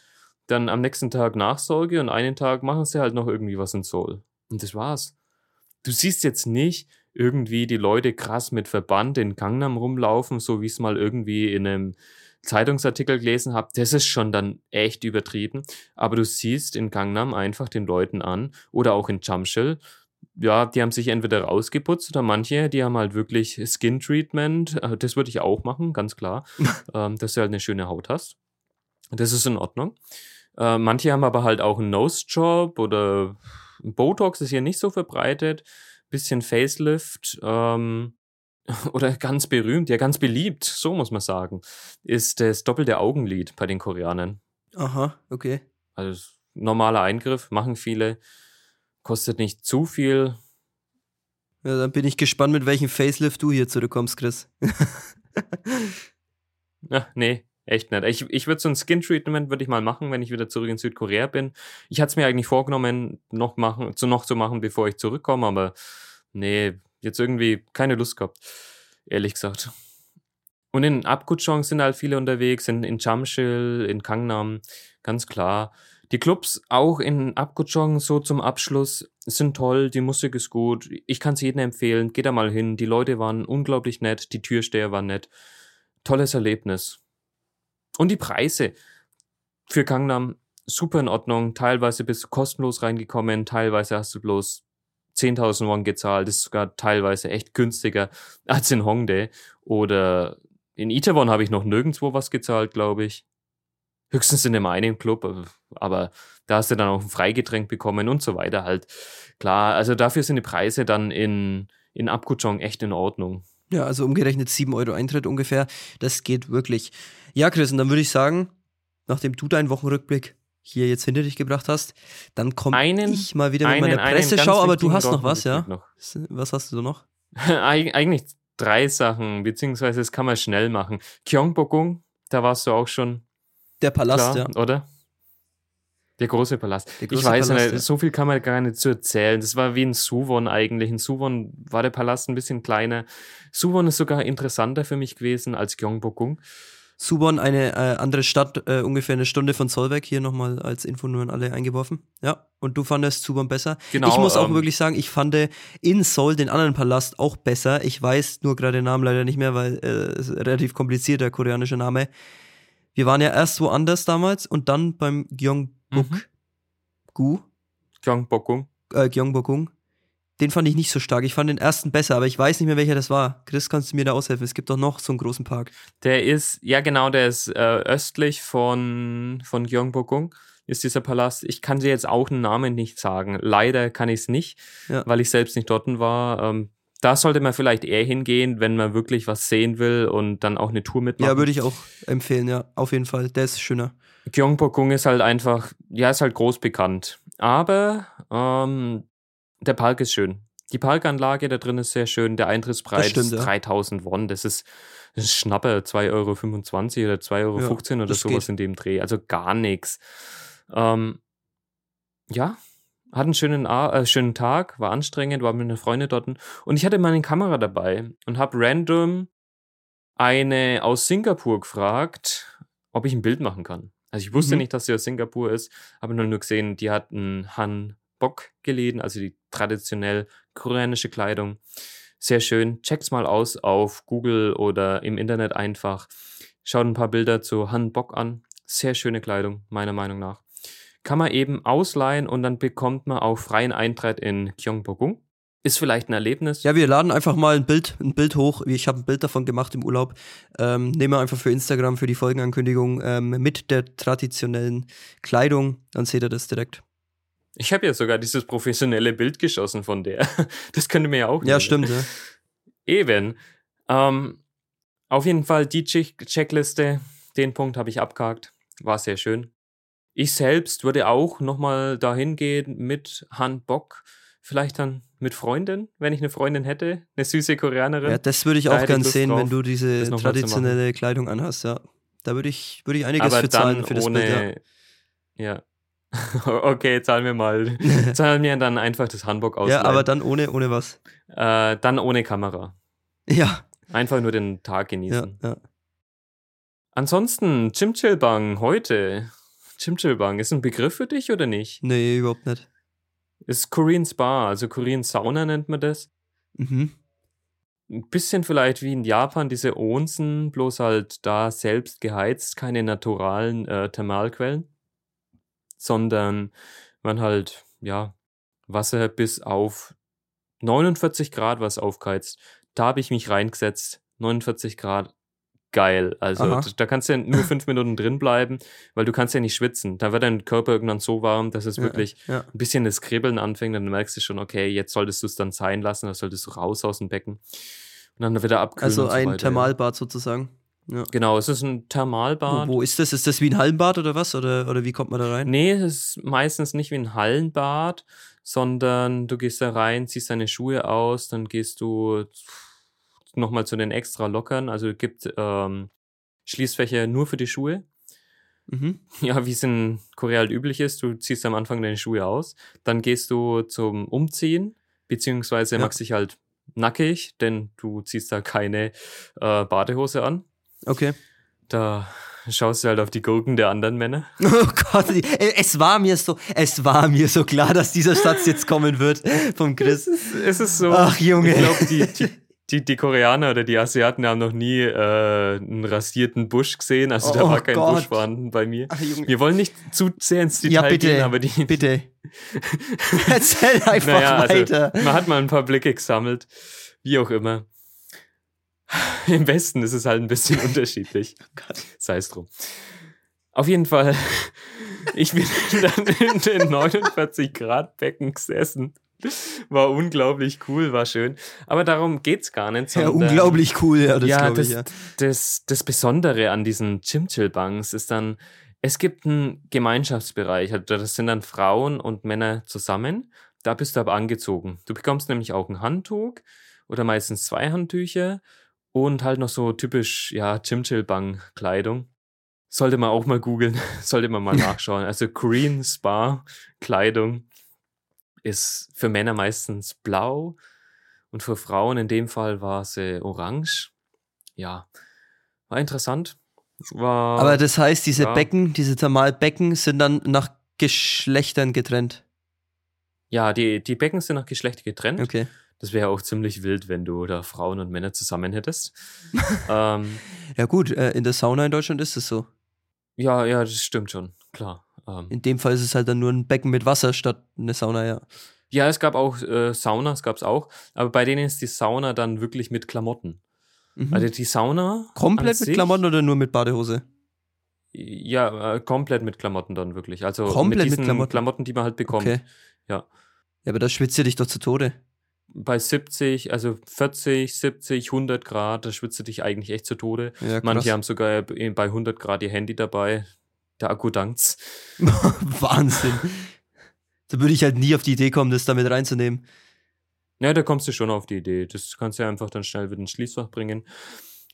dann am nächsten Tag Nachsorge und einen Tag machen sie halt noch irgendwie was in Seoul. Und das war's. Du siehst jetzt nicht irgendwie die Leute krass mit Verband in Gangnam rumlaufen, so wie es mal irgendwie in einem Zeitungsartikel gelesen habe. Das ist schon dann echt übertrieben. Aber du siehst in Gangnam einfach den Leuten an oder auch in Jamshil, ja, die haben sich entweder rausgeputzt oder manche, die haben halt wirklich Skin Treatment. Äh, das würde ich auch machen, ganz klar, ähm, dass du halt eine schöne Haut hast. Das ist in Ordnung. Äh, manche haben aber halt auch einen Nose Job oder Botox ist hier nicht so verbreitet. Bisschen Facelift. Ähm, oder ganz berühmt, ja ganz beliebt, so muss man sagen, ist das doppelte Augenlid bei den Koreanern. Aha, okay. Also normaler Eingriff, machen viele Kostet nicht zu viel. Ja, dann bin ich gespannt, mit welchem Facelift du hier zurückkommst, Chris. ja, nee, echt nicht. Ich, ich würde so ein Skin-Treatment würde ich mal machen, wenn ich wieder zurück in Südkorea bin. Ich hatte es mir eigentlich vorgenommen, noch machen, zu noch zu machen, bevor ich zurückkomme, aber nee, jetzt irgendwie keine Lust gehabt. Ehrlich gesagt. Und in Apgujeong sind halt viele unterwegs, in, in Jamshil, in Gangnam, ganz klar. Die Clubs auch in Abguchong so zum Abschluss sind toll, die Musik ist gut. Ich kann es jedem empfehlen. Geht da mal hin. Die Leute waren unglaublich nett, die Türsteher waren nett. Tolles Erlebnis. Und die Preise für Gangnam super in Ordnung. Teilweise bist du kostenlos reingekommen, teilweise hast du bloß 10.000 Won gezahlt. Ist sogar teilweise echt günstiger als in Hongdae. Oder in Itaewon habe ich noch nirgendwo was gezahlt, glaube ich. Höchstens in dem einen Club, äh, aber da hast du dann auch ein Freigetränk bekommen und so weiter halt. Klar, also dafür sind die Preise dann in, in Abkutschong echt in Ordnung. Ja, also umgerechnet 7 Euro Eintritt ungefähr. Das geht wirklich. Ja, Chris, und dann würde ich sagen, nachdem du deinen Wochenrückblick hier jetzt hinter dich gebracht hast, dann komme ich mal wieder mit einen, meiner Presseschau, aber du hast noch was, ja? Noch. Was hast du noch? Eigentlich drei Sachen, beziehungsweise das kann man schnell machen. Gyeongbokgung, da warst du auch schon der Palast, Klar, ja. Oder? Der große Palast. Der große ich weiß Palast, nicht, ja. so viel kann man gar nicht zu erzählen. Das war wie in Suwon eigentlich. In Suwon war der Palast ein bisschen kleiner. Suwon ist sogar interessanter für mich gewesen als Gyeongbokgung. Suwon, eine äh, andere Stadt, äh, ungefähr eine Stunde von Solberg, hier nochmal als Info nur an alle eingeworfen. Ja, und du fandest Suwon besser. Genau, ich muss auch ähm, wirklich sagen, ich fand in Seoul den anderen Palast auch besser. Ich weiß nur gerade den Namen leider nicht mehr, weil äh, relativ kompliziert, der koreanische Name. Wir waren ja erst woanders damals und dann beim Gyeongbuk. Mhm. Gu. Gyeongbokgung. Äh, Gyeongbokgung. Den fand ich nicht so stark. Ich fand den ersten besser, aber ich weiß nicht mehr, welcher das war. Chris, kannst du mir da aushelfen? Es gibt doch noch so einen großen Park. Der ist, ja genau, der ist äh, östlich von, von Gyeongbokgung ist dieser Palast. Ich kann dir jetzt auch einen Namen nicht sagen. Leider kann ich es nicht, ja. weil ich selbst nicht dort war. Ähm, da sollte man vielleicht eher hingehen, wenn man wirklich was sehen will und dann auch eine Tour mitmachen. Ja, würde ich auch empfehlen, ja, auf jeden Fall. Der ist schöner. Gyeongbokgung ist halt einfach, ja, ist halt groß bekannt. Aber ähm, der Park ist schön. Die Parkanlage da drin ist sehr schön. Der Eintrittspreis stimmt, ist 3000 Won. Das ist, das ist Schnappe, 2,25 Euro oder 2,15 Euro ja, oder sowas geht. in dem Dreh. Also gar nichts. Ähm, ja, hat einen schönen, äh, schönen Tag, war anstrengend, war mit einer Freundin dort. Und ich hatte meine Kamera dabei und habe random eine aus Singapur gefragt, ob ich ein Bild machen kann. Also ich wusste mhm. nicht, dass sie aus Singapur ist, habe nur, nur gesehen, die hat einen Han Bok geläden, also die traditionell koreanische Kleidung. Sehr schön. Checkt's mal aus auf Google oder im Internet einfach. Schaut ein paar Bilder zu Han Bok an. Sehr schöne Kleidung, meiner Meinung nach. Kann man eben ausleihen und dann bekommt man auch freien Eintritt in Gyeongbokgung. Ist vielleicht ein Erlebnis. Ja, wir laden einfach mal ein Bild, ein Bild hoch. Ich habe ein Bild davon gemacht im Urlaub. Ähm, nehmen wir einfach für Instagram, für die Folgenankündigung ähm, mit der traditionellen Kleidung. Dann seht ihr das direkt. Ich habe ja sogar dieses professionelle Bild geschossen von der. Das könnte mir ja auch. Ja, nehmen. stimmt. Ja. Eben. Ähm, auf jeden Fall die Checkliste. Den Punkt habe ich abgehakt. War sehr schön. Ich selbst würde auch nochmal dahin gehen mit Han Bock Vielleicht dann mit Freundin, wenn ich eine Freundin hätte, eine süße Koreanerin. Ja, das würde ich da auch gern sehen, drauf, wenn du diese traditionelle Kleidung anhast, ja. Da würde ich, würde ich einiges Aber für zahlen für das ohne, Bild, ja. ja. okay, zahlen wir mal. zahlen wir dann einfach das Hamburg aus. Ja, aber dann ohne, ohne was? Äh, dann ohne Kamera. Ja. Einfach nur den Tag genießen. Ja, ja. Ansonsten, Chimchilbang heute. Chimchilbang, ist ein Begriff für dich oder nicht? Nee, überhaupt nicht. Ist Korean Spa, also Korean Sauna nennt man das. Mhm. Ein bisschen vielleicht wie in Japan diese Onsen, bloß halt da selbst geheizt, keine naturalen äh, Thermalquellen, sondern man halt, ja, Wasser bis auf 49 Grad was aufgeheizt. Da habe ich mich reingesetzt. 49 Grad geil. Also Aha. da kannst du ja nur fünf Minuten drin bleiben, weil du kannst ja nicht schwitzen. Da wird dein Körper irgendwann so warm, dass es ja, wirklich ja. ein bisschen das Kribbeln anfängt. Dann merkst du schon, okay, jetzt solltest du es dann sein lassen, dann solltest du raus aus dem Becken und dann wieder abkühlen. Also so ein weiter, Thermalbad sozusagen. Ja. Genau, es ist ein Thermalbad. Wo, wo, ist das? Ist das wie ein Hallenbad oder was? Oder, oder wie kommt man da rein? Nee, es ist meistens nicht wie ein Hallenbad, sondern du gehst da rein, ziehst deine Schuhe aus, dann gehst du nochmal zu den extra Lockern. Also es gibt ähm, Schließfächer nur für die Schuhe. Mhm. Ja, wie es in Korea halt üblich ist, du ziehst am Anfang deine Schuhe aus, dann gehst du zum Umziehen, beziehungsweise ja. machst dich halt nackig, denn du ziehst da keine äh, Badehose an. Okay. Da schaust du halt auf die Gurken der anderen Männer. Oh Gott, es war mir so, es war mir so klar, dass dieser Satz jetzt kommen wird vom Chris. Es ist, es ist so. Ach Junge. Ich glaube, die, die, die, die Koreaner oder die Asiaten haben noch nie äh, einen rasierten Busch gesehen. Also oh, da war kein Gott. Busch vorhanden bei mir. Ach, Wir wollen nicht zu sehr ins Detail ja, bitte, gehen, aber die. Bitte. Erzähl einfach naja, also weiter. Also, man hat mal ein paar Blicke gesammelt. Wie auch immer. Im Westen ist es halt ein bisschen unterschiedlich. Oh Sei es drum. Auf jeden Fall, ich bin dann in den 49 Grad Becken gesessen war unglaublich cool, war schön. Aber darum geht's gar nicht. Ja, unglaublich cool, ja, das ja, das, ich, ja. Das, das Besondere an diesen Chimchil-Banks ist dann, es gibt einen Gemeinschaftsbereich. Also das sind dann Frauen und Männer zusammen. Da bist du aber angezogen. Du bekommst nämlich auch ein Handtuch oder meistens zwei Handtücher und halt noch so typisch, ja, Chimchil-Bang-Kleidung. Sollte man auch mal googeln, sollte man mal nachschauen. Also Korean Spa Kleidung ist für Männer meistens blau und für Frauen in dem Fall war sie orange. Ja, war interessant. War, Aber das heißt, diese ja. Becken, diese Thermalbecken sind dann nach Geschlechtern getrennt. Ja, die, die Becken sind nach Geschlecht getrennt. Okay. Das wäre auch ziemlich wild, wenn du da Frauen und Männer zusammen hättest. ähm, ja, gut, äh, in der Sauna in Deutschland ist es so. Ja, ja, das stimmt schon, klar. Ähm, In dem Fall ist es halt dann nur ein Becken mit Wasser statt eine Sauna, ja. Ja, es gab auch äh, Saunas, gab es auch, aber bei denen ist die Sauna dann wirklich mit Klamotten. Mhm. Also die Sauna. Komplett mit sich, Klamotten oder nur mit Badehose? Ja, äh, komplett mit Klamotten dann wirklich. Also komplett mit, diesen mit Klamotten? Klamotten, die man halt bekommt. Okay. Ja. Ja, aber da schwitzt ihr dich doch zu Tode. Bei 70, also 40, 70, 100 Grad, da schwitzt du dich eigentlich echt zu Tode. Ja, Manche haben sogar bei 100 Grad ihr Handy dabei. Der Akku dankt's. Wahnsinn. da würde ich halt nie auf die Idee kommen, das damit reinzunehmen. Ja, da kommst du schon auf die Idee. Das kannst du ja einfach dann schnell wieder ins Schließfach bringen.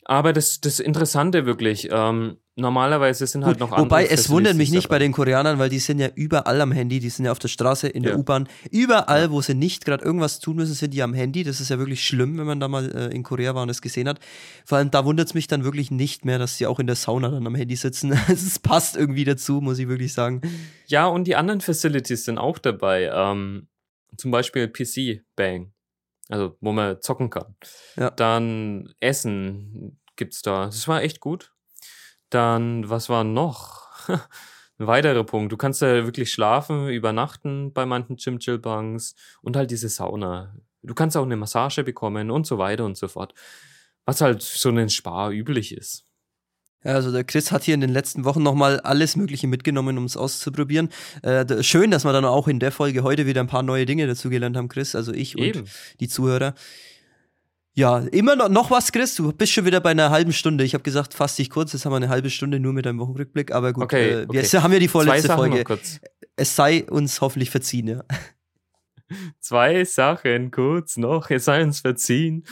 Aber das, das Interessante wirklich, ähm, normalerweise sind halt Gut, noch andere. Wobei, es wundert mich nicht bei den Koreanern, weil die sind ja überall am Handy, die sind ja auf der Straße, in der ja. U-Bahn, überall, wo sie nicht gerade irgendwas tun müssen, sind die am Handy. Das ist ja wirklich schlimm, wenn man da mal äh, in Korea war und das gesehen hat. Vor allem, da wundert es mich dann wirklich nicht mehr, dass sie auch in der Sauna dann am Handy sitzen. Es passt irgendwie dazu, muss ich wirklich sagen. Ja, und die anderen Facilities sind auch dabei. Ähm, zum Beispiel PC Bang also wo man zocken kann. Ja. Dann Essen gibt's da. Das war echt gut. Dann, was war noch? Ein weiterer Punkt. Du kannst da wirklich schlafen, übernachten bei manchen Chimchill-Banks und halt diese Sauna. Du kannst auch eine Massage bekommen und so weiter und so fort. Was halt so ein Spar üblich ist. Ja, also der Chris hat hier in den letzten Wochen nochmal alles Mögliche mitgenommen, um es auszuprobieren. Äh, schön, dass wir dann auch in der Folge heute wieder ein paar neue Dinge dazugelernt haben, Chris, also ich Eben. und die Zuhörer. Ja, immer noch, noch was, Chris. Du bist schon wieder bei einer halben Stunde. Ich habe gesagt, fass dich kurz. Jetzt haben wir eine halbe Stunde nur mit einem Wochenrückblick. Aber gut, okay, äh, okay. jetzt haben wir die vorletzte Folge. Es sei uns hoffentlich verziehen, ja. Zwei Sachen kurz noch. Es sei uns verziehen.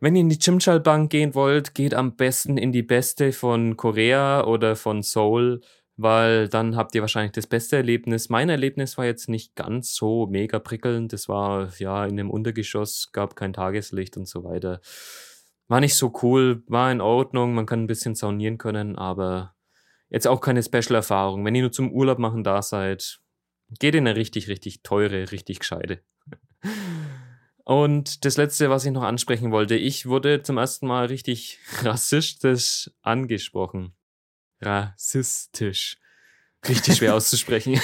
Wenn ihr in die Chimchal Bank gehen wollt, geht am besten in die beste von Korea oder von Seoul, weil dann habt ihr wahrscheinlich das beste Erlebnis. Mein Erlebnis war jetzt nicht ganz so mega prickelnd. Das war ja in einem Untergeschoss, gab kein Tageslicht und so weiter. War nicht so cool, war in Ordnung, man kann ein bisschen saunieren können, aber jetzt auch keine Special-Erfahrung. Wenn ihr nur zum Urlaub machen da seid, geht in eine richtig, richtig teure, richtig gescheite. Und das letzte, was ich noch ansprechen wollte, ich wurde zum ersten Mal richtig rassistisch angesprochen. Rassistisch. Richtig schwer auszusprechen.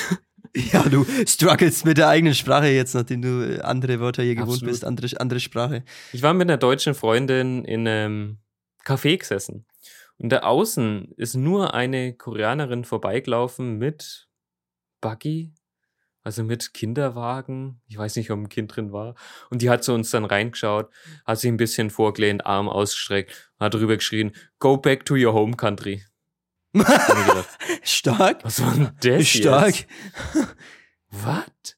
Ja, du struggles mit der eigenen Sprache jetzt, nachdem du äh, andere Wörter hier gewohnt Absolut. bist, andere, andere Sprache. Ich war mit einer deutschen Freundin in einem Café gesessen. Und da außen ist nur eine Koreanerin vorbeigelaufen mit Buggy, also mit Kinderwagen. Ich weiß nicht, ob ein Kind drin war. Und die hat zu uns dann reingeschaut, hat sich ein bisschen vorgelehnt, Arm ausgestreckt, hat drüber geschrien, go back to your home country. gedacht, Stark. Was war denn das Stark. Was?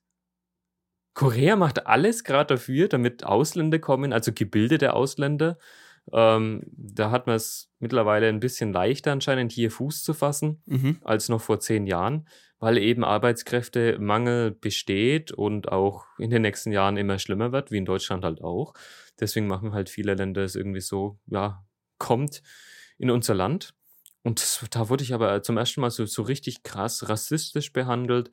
Korea macht alles gerade dafür, damit Ausländer kommen, also gebildete Ausländer. Ähm, da hat man es mittlerweile ein bisschen leichter anscheinend hier Fuß zu fassen mhm. als noch vor zehn Jahren weil eben Arbeitskräftemangel besteht und auch in den nächsten Jahren immer schlimmer wird, wie in Deutschland halt auch. Deswegen machen halt viele Länder es irgendwie so, ja, kommt in unser Land. Und das, da wurde ich aber zum ersten Mal so, so richtig krass rassistisch behandelt.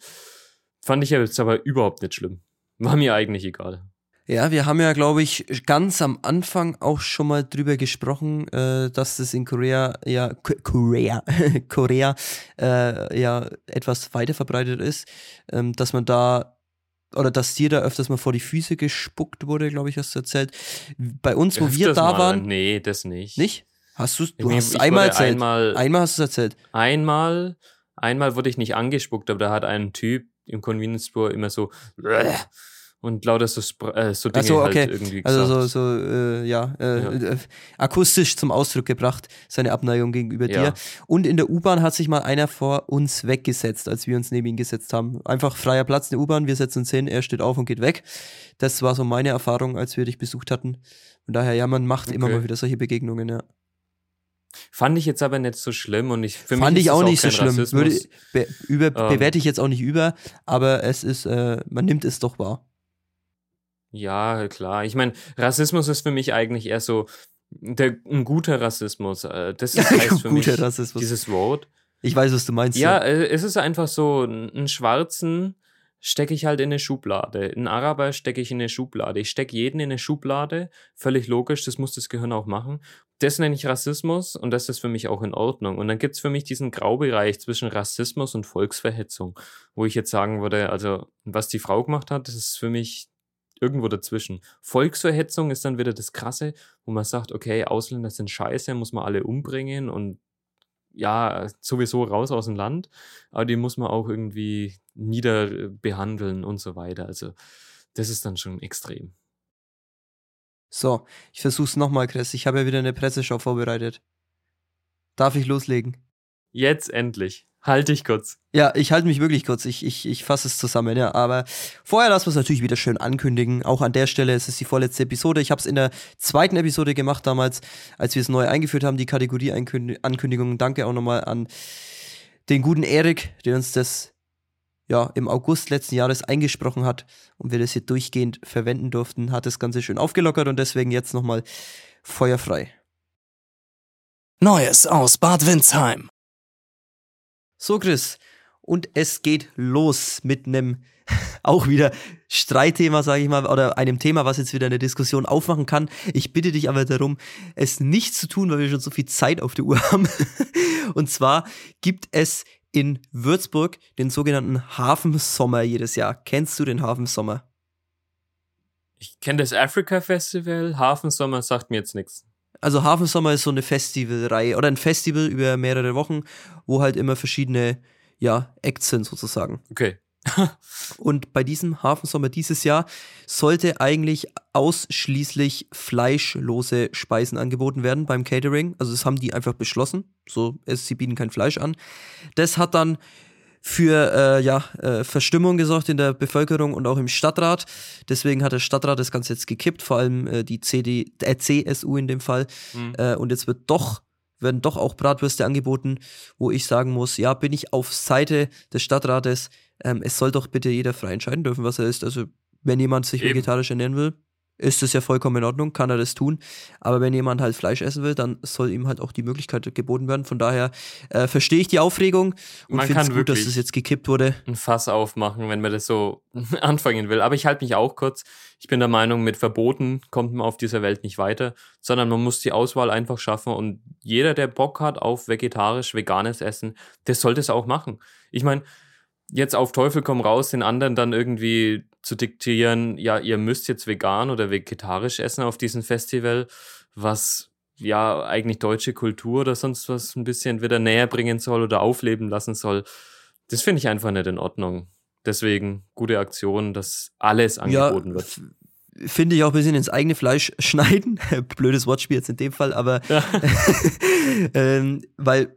Fand ich jetzt aber überhaupt nicht schlimm. War mir eigentlich egal. Ja, wir haben ja, glaube ich, ganz am Anfang auch schon mal drüber gesprochen, äh, dass das in Korea ja Korea Korea äh, ja etwas weiter verbreitet ist, ähm, dass man da oder dass dir da öfters mal vor die Füße gespuckt wurde, glaube ich, hast du erzählt. Bei uns, wo öfters wir da mal. waren. Nee, das nicht. Nicht? Hast du Du hast es einmal erzählt. Einmal, einmal hast du es erzählt. Einmal, einmal wurde ich nicht angespuckt, aber da hat ein Typ im Convenience Store immer so und lauter so, äh, so Dinge so, okay. halt irgendwie gesagt. Also so, so äh, ja, äh, ja. Äh, akustisch zum Ausdruck gebracht, seine Abneigung gegenüber ja. dir. Und in der U-Bahn hat sich mal einer vor uns weggesetzt, als wir uns neben ihn gesetzt haben. Einfach freier Platz in der U-Bahn, wir setzen uns hin, er steht auf und geht weg. Das war so meine Erfahrung, als wir dich besucht hatten. Von daher, ja, man macht okay. immer mal wieder solche Begegnungen, ja. Fand ich jetzt aber nicht so schlimm und ich für Fand ich auch nicht auch so schlimm. Würde, be, über, ähm, bewerte ich jetzt auch nicht über, aber es ist, äh, man nimmt es doch wahr. Ja, klar. Ich meine, Rassismus ist für mich eigentlich eher so der, ein guter Rassismus. Äh, das ist heißt für mich Rassismus. dieses Wort. Ich weiß, was du meinst. Ja, ja, äh, es ist einfach so, einen Schwarzen stecke ich halt in eine Schublade. Ein Araber stecke ich in eine Schublade. Ich stecke jeden in eine Schublade. Völlig logisch, das muss das Gehirn auch machen. Das nenne ich Rassismus und das ist für mich auch in Ordnung. Und dann gibt es für mich diesen Graubereich zwischen Rassismus und Volksverhetzung, wo ich jetzt sagen würde, also was die Frau gemacht hat, das ist für mich irgendwo dazwischen. Volksverhetzung ist dann wieder das Krasse, wo man sagt, okay, Ausländer sind scheiße, muss man alle umbringen und ja, sowieso raus aus dem Land, aber die muss man auch irgendwie nieder behandeln und so weiter. Also, das ist dann schon extrem. So, ich versuch's nochmal, Chris. Ich habe ja wieder eine Presseschau vorbereitet. Darf ich loslegen? Jetzt endlich. Halt dich kurz. Ja, ich halte mich wirklich kurz. Ich, ich, ich fasse es zusammen, ja. Aber vorher lassen wir es natürlich wieder schön ankündigen. Auch an der Stelle es ist es die vorletzte Episode. Ich habe es in der zweiten Episode gemacht damals, als wir es neu eingeführt haben, die Kategorie Ankündigungen. Danke auch nochmal an den guten Erik, der uns das ja im August letzten Jahres eingesprochen hat und wir das hier durchgehend verwenden durften. Hat das Ganze schön aufgelockert und deswegen jetzt nochmal feuerfrei. Neues aus Bad Windsheim. So, Chris. Und es geht los mit einem auch wieder Streitthema, sage ich mal, oder einem Thema, was jetzt wieder eine Diskussion aufmachen kann. Ich bitte dich aber darum, es nicht zu tun, weil wir schon so viel Zeit auf der Uhr haben. Und zwar gibt es in Würzburg den sogenannten Hafensommer jedes Jahr. Kennst du den Hafensommer? Ich kenne das Africa Festival. Hafensommer sagt mir jetzt nichts. Also Hafensommer ist so eine Festivalreihe oder ein Festival über mehrere Wochen, wo halt immer verschiedene, ja, Acts sind sozusagen. Okay. und bei diesem Hafensommer dieses Jahr sollte eigentlich ausschließlich fleischlose Speisen angeboten werden beim Catering. Also das haben die einfach beschlossen. So, es, sie bieten kein Fleisch an. Das hat dann für äh, ja, äh, Verstimmung gesorgt in der Bevölkerung und auch im Stadtrat. Deswegen hat der Stadtrat das Ganze jetzt gekippt, vor allem äh, die CD, äh, CSU in dem Fall. Mhm. Äh, und jetzt wird doch werden doch auch Bratwürste angeboten, wo ich sagen muss, ja, bin ich auf Seite des Stadtrates. Ähm, es soll doch bitte jeder frei entscheiden dürfen, was er ist. Also wenn jemand sich Eben. vegetarisch ernähren will, ist das ja vollkommen in Ordnung, kann er das tun. Aber wenn jemand halt Fleisch essen will, dann soll ihm halt auch die Möglichkeit geboten werden. Von daher äh, verstehe ich die Aufregung und finde es gut, dass das jetzt gekippt wurde. Ein Fass aufmachen, wenn man das so anfangen will. Aber ich halte mich auch kurz. Ich bin der Meinung, mit Verboten kommt man auf dieser Welt nicht weiter, sondern man muss die Auswahl einfach schaffen und jeder, der Bock hat auf vegetarisch, veganes Essen, der sollte es auch machen. Ich meine, jetzt auf Teufel komm raus, den anderen dann irgendwie zu diktieren, ja, ihr müsst jetzt vegan oder vegetarisch essen auf diesem Festival, was ja eigentlich deutsche Kultur oder sonst was ein bisschen wieder näher bringen soll oder aufleben lassen soll. Das finde ich einfach nicht in Ordnung. Deswegen gute Aktion, dass alles angeboten ja, wird finde ich auch ein bisschen ins eigene Fleisch schneiden. Blödes Wortspiel jetzt in dem Fall, aber ja. ähm, weil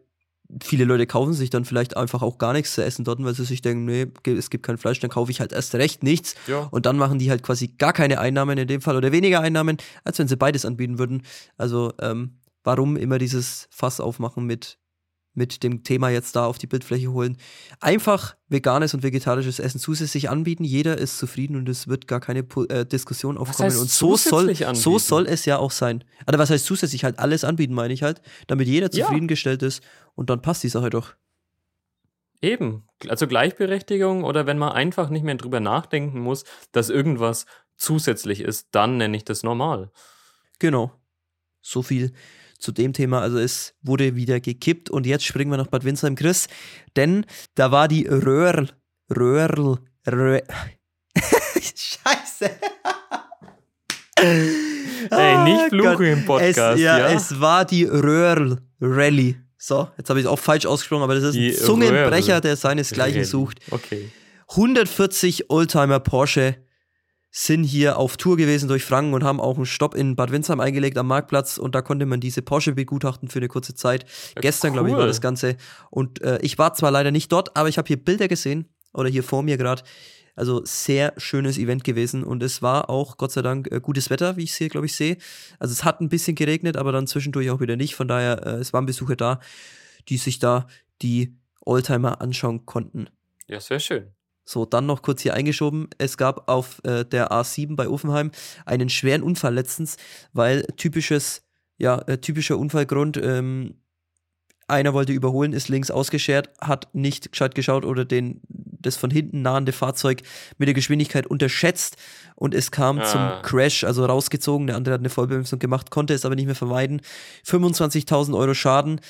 viele Leute kaufen sich dann vielleicht einfach auch gar nichts zu essen dort, weil sie sich denken, nee, es gibt kein Fleisch, dann kaufe ich halt erst recht nichts. Ja. Und dann machen die halt quasi gar keine Einnahmen in dem Fall oder weniger Einnahmen, als wenn sie beides anbieten würden. Also ähm, warum immer dieses Fass aufmachen mit mit dem Thema jetzt da auf die Bildfläche holen. Einfach veganes und vegetarisches Essen zusätzlich anbieten. Jeder ist zufrieden und es wird gar keine äh, Diskussion aufkommen. Und so soll, so soll es ja auch sein. Aber was heißt zusätzlich halt alles anbieten, meine ich halt, damit jeder zufriedengestellt ja. ist und dann passt die Sache doch. Eben. Also Gleichberechtigung oder wenn man einfach nicht mehr drüber nachdenken muss, dass irgendwas zusätzlich ist, dann nenne ich das normal. Genau. So viel zu dem Thema. Also es wurde wieder gekippt und jetzt springen wir nach Bad Windsheim, Chris, denn da war die Röhrl, Röhrl, Röhrl, Scheiße. Ey, nicht fluchen oh im Podcast. Es, ja, ja, es war die Röhrl Rally. So, jetzt habe ich es auch falsch ausgesprochen, aber das ist ein Zungenbrecher, der seinesgleichen Rally. sucht. Okay. 140 Oldtimer Porsche sind hier auf Tour gewesen durch Franken und haben auch einen Stopp in Bad Windsheim eingelegt am Marktplatz und da konnte man diese Porsche begutachten für eine kurze Zeit. Ja, Gestern, cool. glaube ich, war das Ganze. Und äh, ich war zwar leider nicht dort, aber ich habe hier Bilder gesehen oder hier vor mir gerade. Also sehr schönes Event gewesen und es war auch Gott sei Dank äh, gutes Wetter, wie ich es hier, glaube ich, sehe. Also es hat ein bisschen geregnet, aber dann zwischendurch auch wieder nicht. Von daher, äh, es waren Besucher da, die sich da die Oldtimer anschauen konnten. Ja, sehr schön. So, dann noch kurz hier eingeschoben. Es gab auf äh, der A7 bei Offenheim einen schweren Unfall letztens, weil typisches, ja, äh, typischer Unfallgrund, ähm, einer wollte überholen, ist links ausgeschert, hat nicht gescheit geschaut oder den, das von hinten nahende Fahrzeug mit der Geschwindigkeit unterschätzt und es kam ah. zum Crash, also rausgezogen. Der andere hat eine Vollbremsung gemacht, konnte es aber nicht mehr vermeiden. 25.000 Euro Schaden.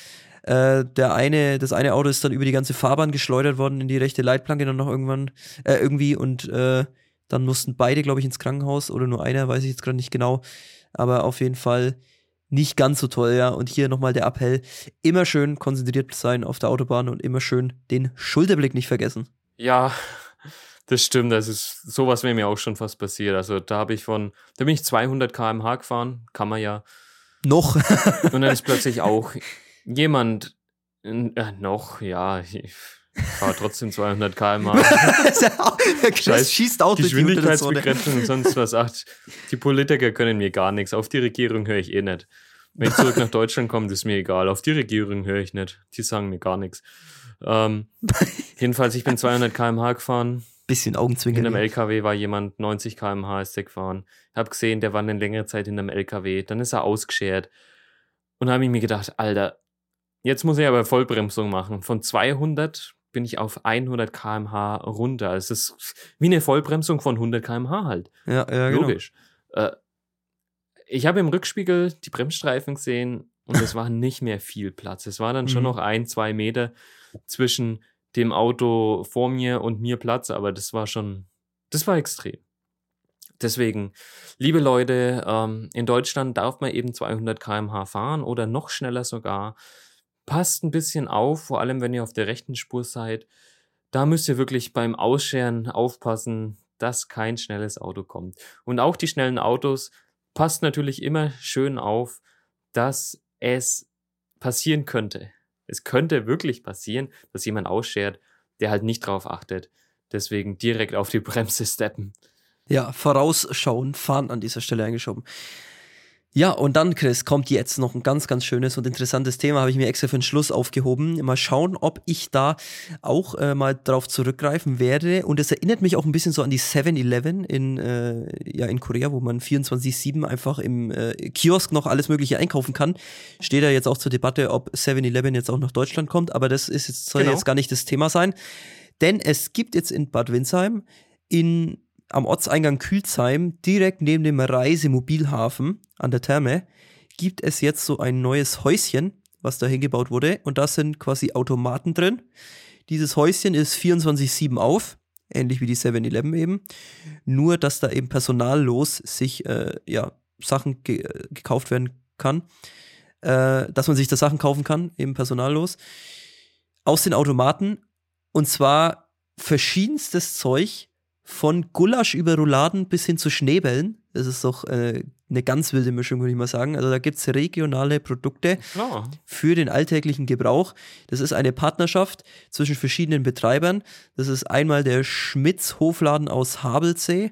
Äh, der eine, das eine Auto ist dann über die ganze Fahrbahn geschleudert worden in die rechte Leitplanke dann noch irgendwann äh, irgendwie und äh, dann mussten beide, glaube ich, ins Krankenhaus oder nur einer, weiß ich jetzt gerade nicht genau. Aber auf jeden Fall nicht ganz so toll, ja. Und hier nochmal der Appell: immer schön konzentriert sein auf der Autobahn und immer schön den Schulterblick nicht vergessen. Ja, das stimmt. Das ist sowas wäre mir auch schon fast passiert. Also da habe ich von, da bin ich 200 km/h gefahren, kann man ja. Noch. und dann ist plötzlich auch jemand äh, noch, ja. Ich, fahre trotzdem 200 km/h. Scheiß schießt auch Geschwindigkeitsbegrenzung und sonst was. Ach, die Politiker können mir gar nichts. Auf die Regierung höre ich eh nicht. Wenn ich zurück nach Deutschland komme, ist mir egal. Auf die Regierung höre ich nicht. Die sagen mir gar nichts. Ähm, jedenfalls, ich bin 200 km/h gefahren. Bisschen Augenzwinkern. In einem LKW war jemand 90 km/h ist der gefahren. Ich habe gesehen, der war eine längere Zeit in einem LKW. Dann ist er ausgeschert. Und da habe ich mir gedacht, Alter, jetzt muss ich aber Vollbremsung machen. Von 200 bin ich auf 100 km/h runter. Es ist wie eine Vollbremsung von 100 km/h halt. Ja, ja, genau. Logisch. Genau. Äh, ich habe im Rückspiegel die Bremsstreifen gesehen und es war nicht mehr viel Platz. Es war dann schon mhm. noch ein, zwei Meter zwischen dem Auto vor mir und mir Platz, aber das war schon, das war extrem. Deswegen, liebe Leute, ähm, in Deutschland darf man eben 200 km/h fahren oder noch schneller sogar passt ein bisschen auf, vor allem wenn ihr auf der rechten Spur seid. Da müsst ihr wirklich beim Ausscheren aufpassen, dass kein schnelles Auto kommt. Und auch die schnellen Autos passt natürlich immer schön auf, dass es passieren könnte. Es könnte wirklich passieren, dass jemand ausschert, der halt nicht drauf achtet. Deswegen direkt auf die Bremse steppen. Ja, vorausschauen, fahren an dieser Stelle eingeschoben. Ja, und dann, Chris, kommt jetzt noch ein ganz, ganz schönes und interessantes Thema, habe ich mir extra für den Schluss aufgehoben. Mal schauen, ob ich da auch äh, mal drauf zurückgreifen werde. Und es erinnert mich auch ein bisschen so an die 7-Eleven in, äh, ja, in Korea, wo man 24-7 einfach im äh, Kiosk noch alles Mögliche einkaufen kann. Steht da jetzt auch zur Debatte, ob 7-Eleven jetzt auch nach Deutschland kommt, aber das ist jetzt, soll genau. jetzt gar nicht das Thema sein. Denn es gibt jetzt in Bad Windsheim in am Ortseingang Kühlsheim, direkt neben dem Reisemobilhafen an der Therme, gibt es jetzt so ein neues Häuschen, was da hingebaut wurde. Und da sind quasi Automaten drin. Dieses Häuschen ist 24-7 auf, ähnlich wie die 7-Eleven eben. Nur, dass da eben personallos sich äh, ja, Sachen ge gekauft werden kann. Äh, dass man sich da Sachen kaufen kann, eben personallos. Aus den Automaten. Und zwar verschiedenstes Zeug, von Gulasch über Rouladen bis hin zu Schneebällen. Das ist doch äh, eine ganz wilde Mischung, würde ich mal sagen. Also da gibt es regionale Produkte oh. für den alltäglichen Gebrauch. Das ist eine Partnerschaft zwischen verschiedenen Betreibern. Das ist einmal der Schmitz Hofladen aus Habelsee,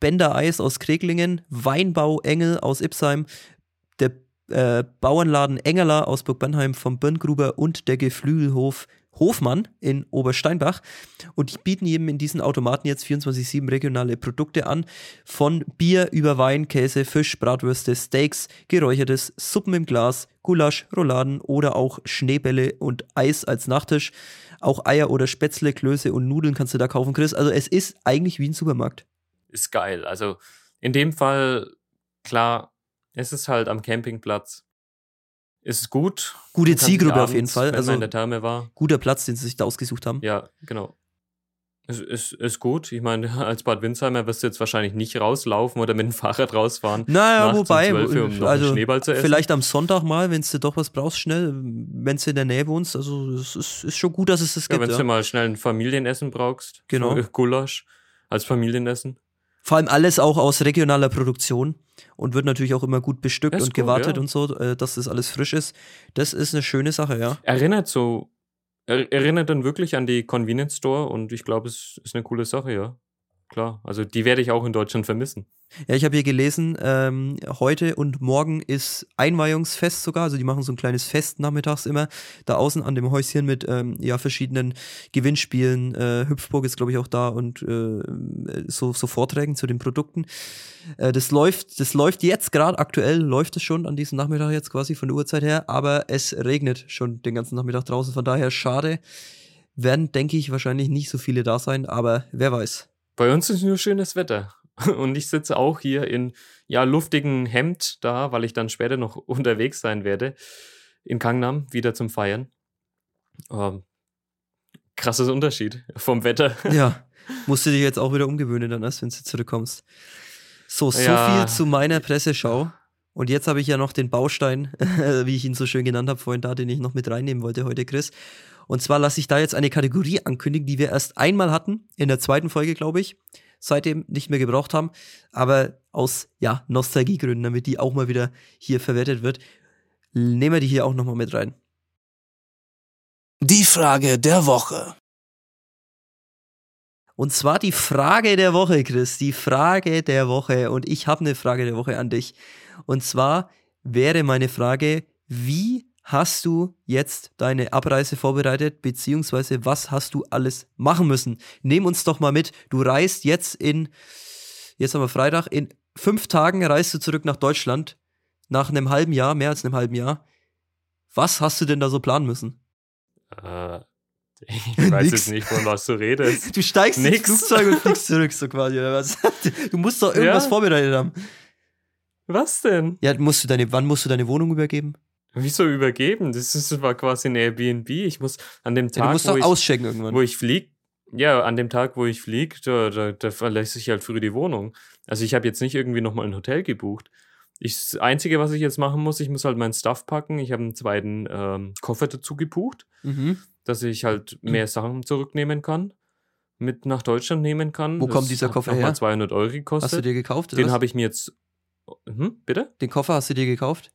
Bender Eis aus Kreglingen, Weinbau Engel aus Ipsheim, der äh, Bauernladen Engerler aus Burg Bernheim vom Birngruber und der Geflügelhof Hofmann in Obersteinbach und die bieten eben in diesen Automaten jetzt 24-7 regionale Produkte an. Von Bier über Wein, Käse, Fisch, Bratwürste, Steaks, geräuchertes, Suppen im Glas, Gulasch, Rouladen oder auch Schneebälle und Eis als Nachtisch. Auch Eier oder Spätzle, Klöße und Nudeln kannst du da kaufen, Chris. Also es ist eigentlich wie ein Supermarkt. Ist geil. Also in dem Fall, klar, es ist halt am Campingplatz ist gut. Gute Zielgruppe auf jeden Fall. also in der Therme war. Guter Platz, den sie sich da ausgesucht haben. Ja, genau. Es ist, ist gut. Ich meine, als Bad Windsheimer wirst du jetzt wahrscheinlich nicht rauslaufen oder mit dem Fahrrad rausfahren. Naja, wobei, um also vielleicht am Sonntag mal, wenn du doch was brauchst, schnell, wenn du in der Nähe wohnst. Also es ist, ist schon gut, dass es das ja, gibt. Wenn ja. du mal schnell ein Familienessen brauchst. Genau. Gulasch als Familienessen. Vor allem alles auch aus regionaler Produktion und wird natürlich auch immer gut bestückt und cool, gewartet ja. und so, äh, dass das alles frisch ist. Das ist eine schöne Sache, ja. Erinnert so, erinnert dann wirklich an die Convenience Store und ich glaube, es ist eine coole Sache, ja. Klar, also die werde ich auch in Deutschland vermissen. Ja, ich habe hier gelesen, ähm, heute und morgen ist Einweihungsfest sogar. Also die machen so ein kleines Fest nachmittags immer da außen an dem Häuschen mit ähm, ja verschiedenen Gewinnspielen. Äh, Hüpfburg ist glaube ich auch da und äh, so, so Vorträgen zu den Produkten. Äh, das läuft, das läuft jetzt gerade aktuell läuft es schon an diesem Nachmittag jetzt quasi von der Uhrzeit her, aber es regnet schon den ganzen Nachmittag draußen. Von daher schade werden, denke ich, wahrscheinlich nicht so viele da sein, aber wer weiß. Bei uns ist nur schönes Wetter. Und ich sitze auch hier in ja luftigen Hemd da, weil ich dann später noch unterwegs sein werde in Gangnam wieder zum Feiern. Ähm, krasses Unterschied vom Wetter. Ja, musst du dich jetzt auch wieder umgewöhnen dann erst, wenn du zurückkommst. So, so Ja. viel zu meiner Presseschau. Und jetzt habe ich ja noch den Baustein, wie ich ihn so schön genannt habe vorhin da, den ich noch mit reinnehmen wollte heute, Chris. Und zwar lasse ich da jetzt eine Kategorie ankündigen, die wir erst einmal hatten, in der zweiten Folge, glaube ich, seitdem nicht mehr gebraucht haben, aber aus, ja, Nostalgiegründen, damit die auch mal wieder hier verwertet wird, nehmen wir die hier auch nochmal mit rein. Die Frage der Woche. Und zwar die Frage der Woche, Chris. Die Frage der Woche. Und ich habe eine Frage der Woche an dich. Und zwar wäre meine Frage, wie hast du jetzt deine Abreise vorbereitet, beziehungsweise was hast du alles machen müssen? Nehm uns doch mal mit. Du reist jetzt in, jetzt haben wir Freitag, in fünf Tagen reist du zurück nach Deutschland. Nach einem halben Jahr, mehr als einem halben Jahr. Was hast du denn da so planen müssen? Äh, ich weiß jetzt nicht, von was du redest. Du steigst Nix. ins Flugzeug und fliegst zurück, so quasi, oder was? Du musst doch irgendwas Ja. vorbereitet haben. Was denn? Ja, musst du deine, wann musst du deine Wohnung übergeben? Wieso übergeben? Das, ist, das war quasi ein Airbnb. Ich muss an dem Ja, Tag, du musst wo, doch ich, auschecken irgendwann. wo ich flieg, ja, an dem Tag, wo ich flieg, da, da, da verlässt ich halt früh die Wohnung. Also ich habe jetzt nicht irgendwie nochmal ein Hotel gebucht. Ich, das Einzige, was ich jetzt machen muss, ich muss halt meinen Stuff packen. Ich habe einen zweiten ähm, Koffer dazu gebucht, mhm. dass ich halt mehr Sachen zurücknehmen kann, mit nach Deutschland nehmen kann. Wo Das kommt dieser Koffer her? Mal 200 Euro Hast du gekostet. dir gekauft? Den habe ich mir jetzt. Hm, bitte? Den Koffer hast du dir gekauft?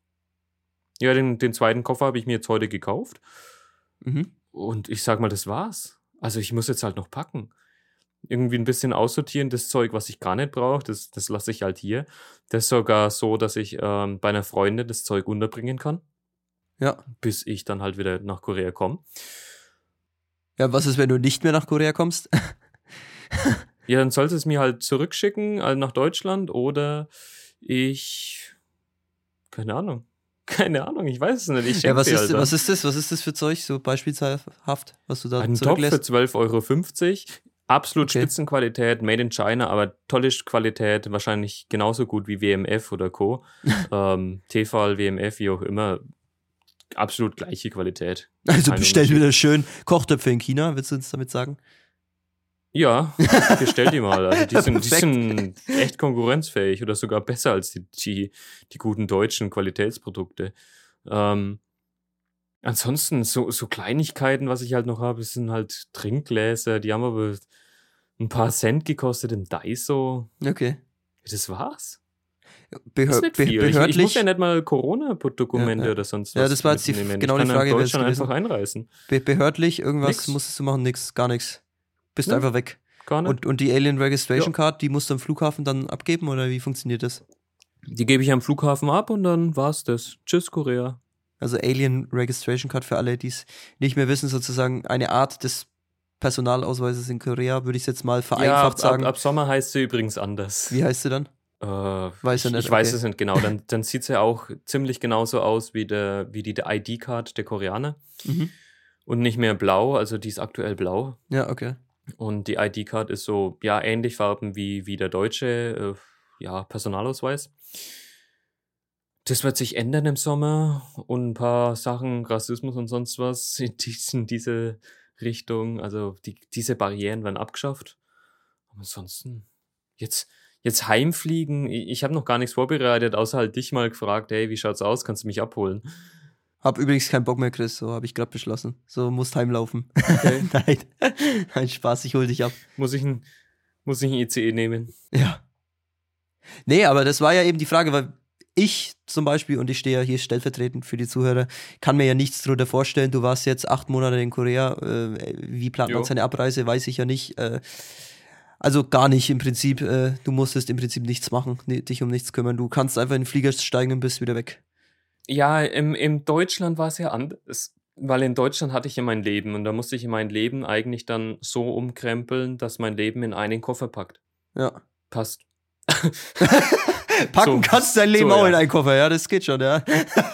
Ja, den, den zweiten Koffer habe ich mir jetzt heute gekauft. Mhm. Und ich sag mal, das war's. Also ich muss jetzt halt noch packen. Irgendwie ein bisschen aussortieren, das Zeug, was ich gar nicht brauche, das, das lasse ich halt hier. Das ist sogar so, dass ich ähm, bei einer Freundin das Zeug unterbringen kann, Ja. bis ich dann halt wieder nach Korea komme. Ja, was ist, wenn du nicht mehr nach Korea kommst? Ja, dann sollst du es mir halt zurückschicken also nach Deutschland oder ich. Keine Ahnung. Keine Ahnung, ich weiß es nicht. Ich ja, was dir ist, was ist das? Was ist das für Zeug, so beispielshaft, was du da Ein Topf für zurücklässt? 12,50 Euro. Absolut Okay. Spitzenqualität, made in China, aber tolle Qualität, wahrscheinlich genauso gut wie WMF oder Co. ähm, Tefal, WMF, wie auch immer. Absolut gleiche Qualität. Also bestell wieder schön Kochtöpfe in China, willst du uns damit sagen? Ja, bestell die mal. Also die sind, die sind echt konkurrenzfähig oder sogar besser als die, die, die guten deutschen Qualitätsprodukte. Ähm, ansonsten, so, so Kleinigkeiten, was ich halt noch habe, sind halt Trinkgläser, die haben aber ein paar Cent gekostet im Daiso. Okay. Das war's. Behör Das ist nicht be viel. Ich, ich behördlich, muss ja nicht mal Corona-Dokumente Ja, ja. oder sonst was. Ja, das war jetzt die- genau ich die kann Frage in wäre es Deutschland einfach einreisen. be behördlich, irgendwas Nix. musstest du machen, nix, gar nichts. Bist Ja. einfach weg. Gar nicht. Und, und die Alien Registration Ja. Card, die musst du am Flughafen dann abgeben oder wie funktioniert das? die gebe ich am Flughafen ab und dann war's das. Tschüss, Korea. Also Alien Registration Card für alle, die es nicht mehr wissen, sozusagen eine Art des Personalausweises in Korea, würde ich jetzt mal Ja, vereinfacht ab, sagen. Ab, ab Sommer heißt sie übrigens anders. Wie heißt sie dann? Äh, Weiß ich, nicht, ich weiß okay. es nicht genau. Dann, dann sieht sie auch ziemlich genauso aus wie, der, wie die ID-Card der Koreaner. Mhm. Und nicht mehr blau, also die ist aktuell blau. Ja, okay. Und die ID-Card ist so, ja, ähnlich Farben wie, wie der deutsche, äh, ja, Personalausweis. Das wird sich ändern im Sommer und ein paar Sachen, Rassismus und sonst was in, dies- in diese Richtung. Also die, diese Barrieren werden abgeschafft. Aber ansonsten, jetzt, jetzt heimfliegen, ich, ich habe noch gar nichts vorbereitet, außer halt dich mal gefragt, hey, wie schaut's aus? Kannst du mich abholen? Hab übrigens keinen Bock mehr, Chris, so habe ich gerade beschlossen. So musst heimlaufen. Okay. Nein. Nein, Spaß, ich hol dich ab. Muss ich ein, muss ich ein ICE nehmen? Ja. Nee, aber das war ja eben die Frage, weil ich zum Beispiel, und ich stehe ja hier stellvertretend für die Zuhörer, kann mir ja nichts drunter vorstellen. Du warst jetzt acht Monate in Korea. Äh, wie plant man seine Abreise, weiß ich ja nicht. Äh, also gar nicht im Prinzip. Äh, du musstest im Prinzip nichts machen, dich um nichts kümmern. Du kannst einfach in den Flieger steigen und bist wieder weg. Ja, im, in Deutschland war es ja anders. Weil in Deutschland hatte ich ja mein Leben und da musste ich mein Leben eigentlich dann so umkrempeln, dass mein Leben in einen Koffer packt. Ja. Passt. Packen So. kannst dein Leben So, auch ja. in einen Koffer, ja, das geht schon, ja.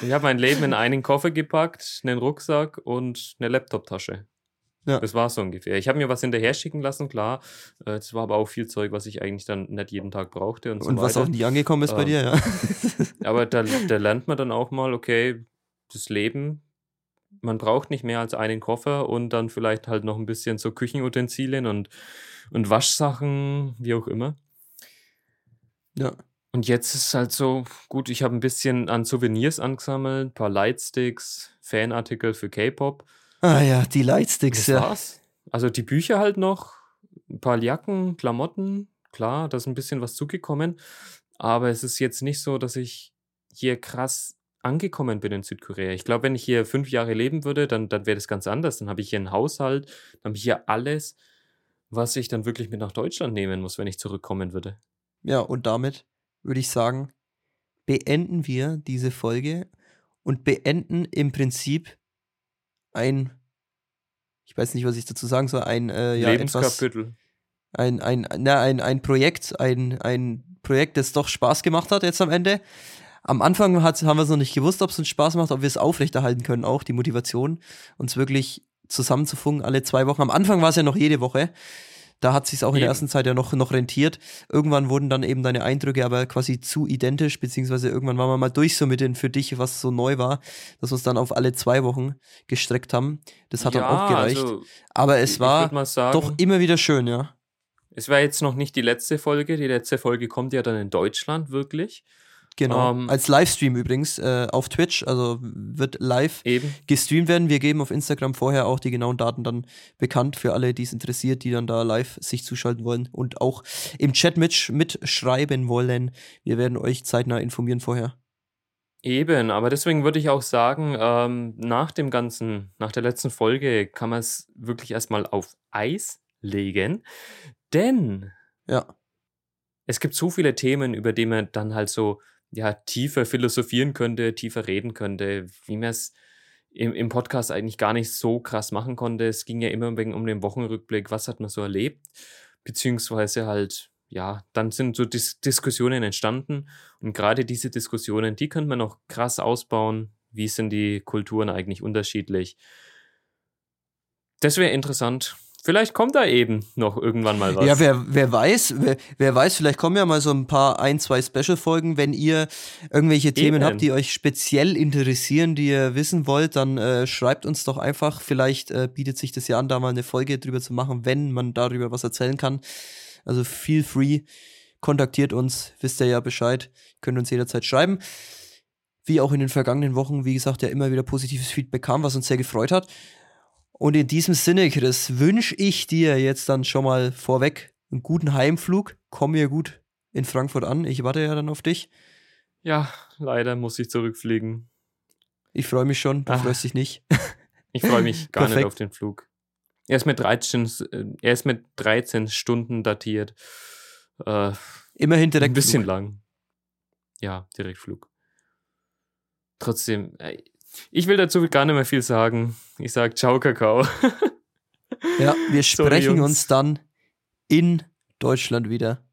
Ich habe mein Leben in einen Koffer gepackt, einen Rucksack und eine Laptoptasche. Ja. Das war so ungefähr. Ich habe mir was hinterher schicken lassen, klar. Es äh, war aber auch viel Zeug, was ich eigentlich dann nicht jeden Tag brauchte. Und, so und was auch nie angekommen ist ähm, bei dir, ja. aber da, da lernt man dann auch mal, okay, das Leben, man braucht nicht mehr als einen Koffer und dann vielleicht halt noch ein bisschen so Küchenutensilien und, und Waschsachen, wie auch immer. Ja. Und jetzt ist es halt so, gut, ich habe ein bisschen an Souvenirs angesammelt, ein paar Lightsticks, Fanartikel für K-Pop. Ah ja, die Lightsticks, das ja. War's. Also die Bücher halt noch, ein paar Jacken, Klamotten, klar, da ist ein bisschen was zugekommen. Aber es ist jetzt nicht so, dass ich hier krass angekommen bin in Südkorea. Ich glaube, wenn ich hier fünf Jahre leben würde, dann, dann wäre das ganz anders. Dann habe ich hier einen Haushalt, dann habe ich hier alles, was ich dann wirklich mit nach Deutschland nehmen muss, wenn ich zurückkommen würde. Ja, und damit würde ich sagen, beenden wir diese Folge und beenden im Prinzip ein, ich weiß nicht, was ich dazu sagen soll, ein äh, ja, Lebenskapitel. Etwas, ein, ein, na, ein, ein Projekt, ein, ein Projekt, das doch Spaß gemacht hat jetzt am Ende. Am Anfang hat, haben wir es noch nicht gewusst, ob es uns Spaß macht, ob wir es aufrechterhalten können, auch die Motivation, uns wirklich zusammenzufunken alle zwei Wochen. Am Anfang war es ja noch jede Woche. Da hat sich auch in der ersten Zeit ja noch, noch rentiert. Irgendwann wurden dann eben deine Eindrücke aber quasi zu identisch, beziehungsweise irgendwann waren wir mal durch so mit den für dich, was so neu war, dass wir es dann auf alle zwei Wochen gestreckt haben. Das hat ja, dann auch gereicht. Also, aber es war sagen, doch immer wieder schön, ja. Es war jetzt noch nicht die letzte Folge. Die letzte Folge kommt ja dann in Deutschland wirklich. Genau. Ähm, Als Livestream übrigens äh, auf Twitch, also wird live eben. gestreamt werden. Wir geben auf Instagram vorher auch die genauen Daten dann bekannt für alle, die es interessiert, die dann da live sich zuschalten wollen und auch im Chat mit, mitschreiben wollen. Wir werden euch zeitnah informieren vorher. Eben, aber deswegen würde ich auch sagen, ähm, nach dem Ganzen, nach der letzten Folge kann man es wirklich erstmal auf Eis legen, denn ja. es gibt so viele Themen, über die man dann halt so ja, tiefer philosophieren könnte, tiefer reden könnte, wie man es im, im Podcast eigentlich gar nicht so krass machen konnte. Es ging ja immer um den Wochenrückblick, was hat man so erlebt, beziehungsweise halt, ja, dann sind so Dis Diskussionen entstanden und gerade diese Diskussionen, die könnte man noch krass ausbauen. Wie sind die Kulturen eigentlich unterschiedlich? Das wäre interessant. Vielleicht kommt da eben noch irgendwann mal was. Ja, wer, wer weiß, wer, wer weiß, vielleicht kommen ja mal so ein paar, ein, zwei Special-Folgen. Wenn ihr irgendwelche Themen eben. habt, die euch speziell interessieren, die ihr wissen wollt, dann äh, schreibt uns doch einfach. Vielleicht äh, bietet sich das ja an, da mal eine Folge drüber zu machen, wenn man darüber was erzählen kann. Also feel free, kontaktiert uns, wisst ihr ja Bescheid, könnt uns jederzeit schreiben. Wie auch in den vergangenen Wochen, wie gesagt, ja immer wieder positives Feedback kam, was uns sehr gefreut hat. Und in diesem Sinne, Chris, wünsche ich dir jetzt dann schon mal vorweg einen guten Heimflug. Komm mir gut in Frankfurt an. Ich warte ja dann auf dich. Ja, leider muss ich zurückfliegen. Ich freue mich schon, du Ach, freust dich nicht. Ich freue mich gar nicht auf den Flug. Er ist mit 13, äh, er ist mit 13 Stunden datiert. Äh, Immerhin direkt. Ein bisschen lang. Ja, Direktflug. Trotzdem, äh, ich will dazu gar nicht mehr viel sagen. Ich sage Ciao, Kakao. ja, wir sprechen Sorry, uns dann in Deutschland wieder.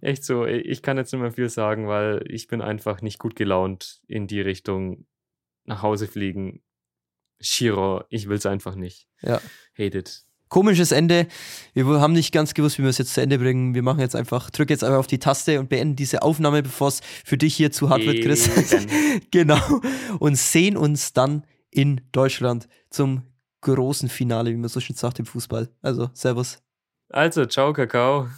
Echt so, ich kann jetzt nicht mehr viel sagen, weil ich bin einfach nicht gut gelaunt in die Richtung nach Hause fliegen. Shiro, ich will es einfach nicht. Ja. Hate it komisches Ende. Wir haben nicht ganz gewusst, wie wir es jetzt zu Ende bringen. Wir machen jetzt einfach, drück jetzt einfach auf die Taste und beenden diese Aufnahme, bevor es für dich hier zu hart wird, Chris. genau. Und sehen uns dann in Deutschland zum großen Finale, wie man so schön sagt im Fußball. Also, Servus. Also, ciao, Kakao.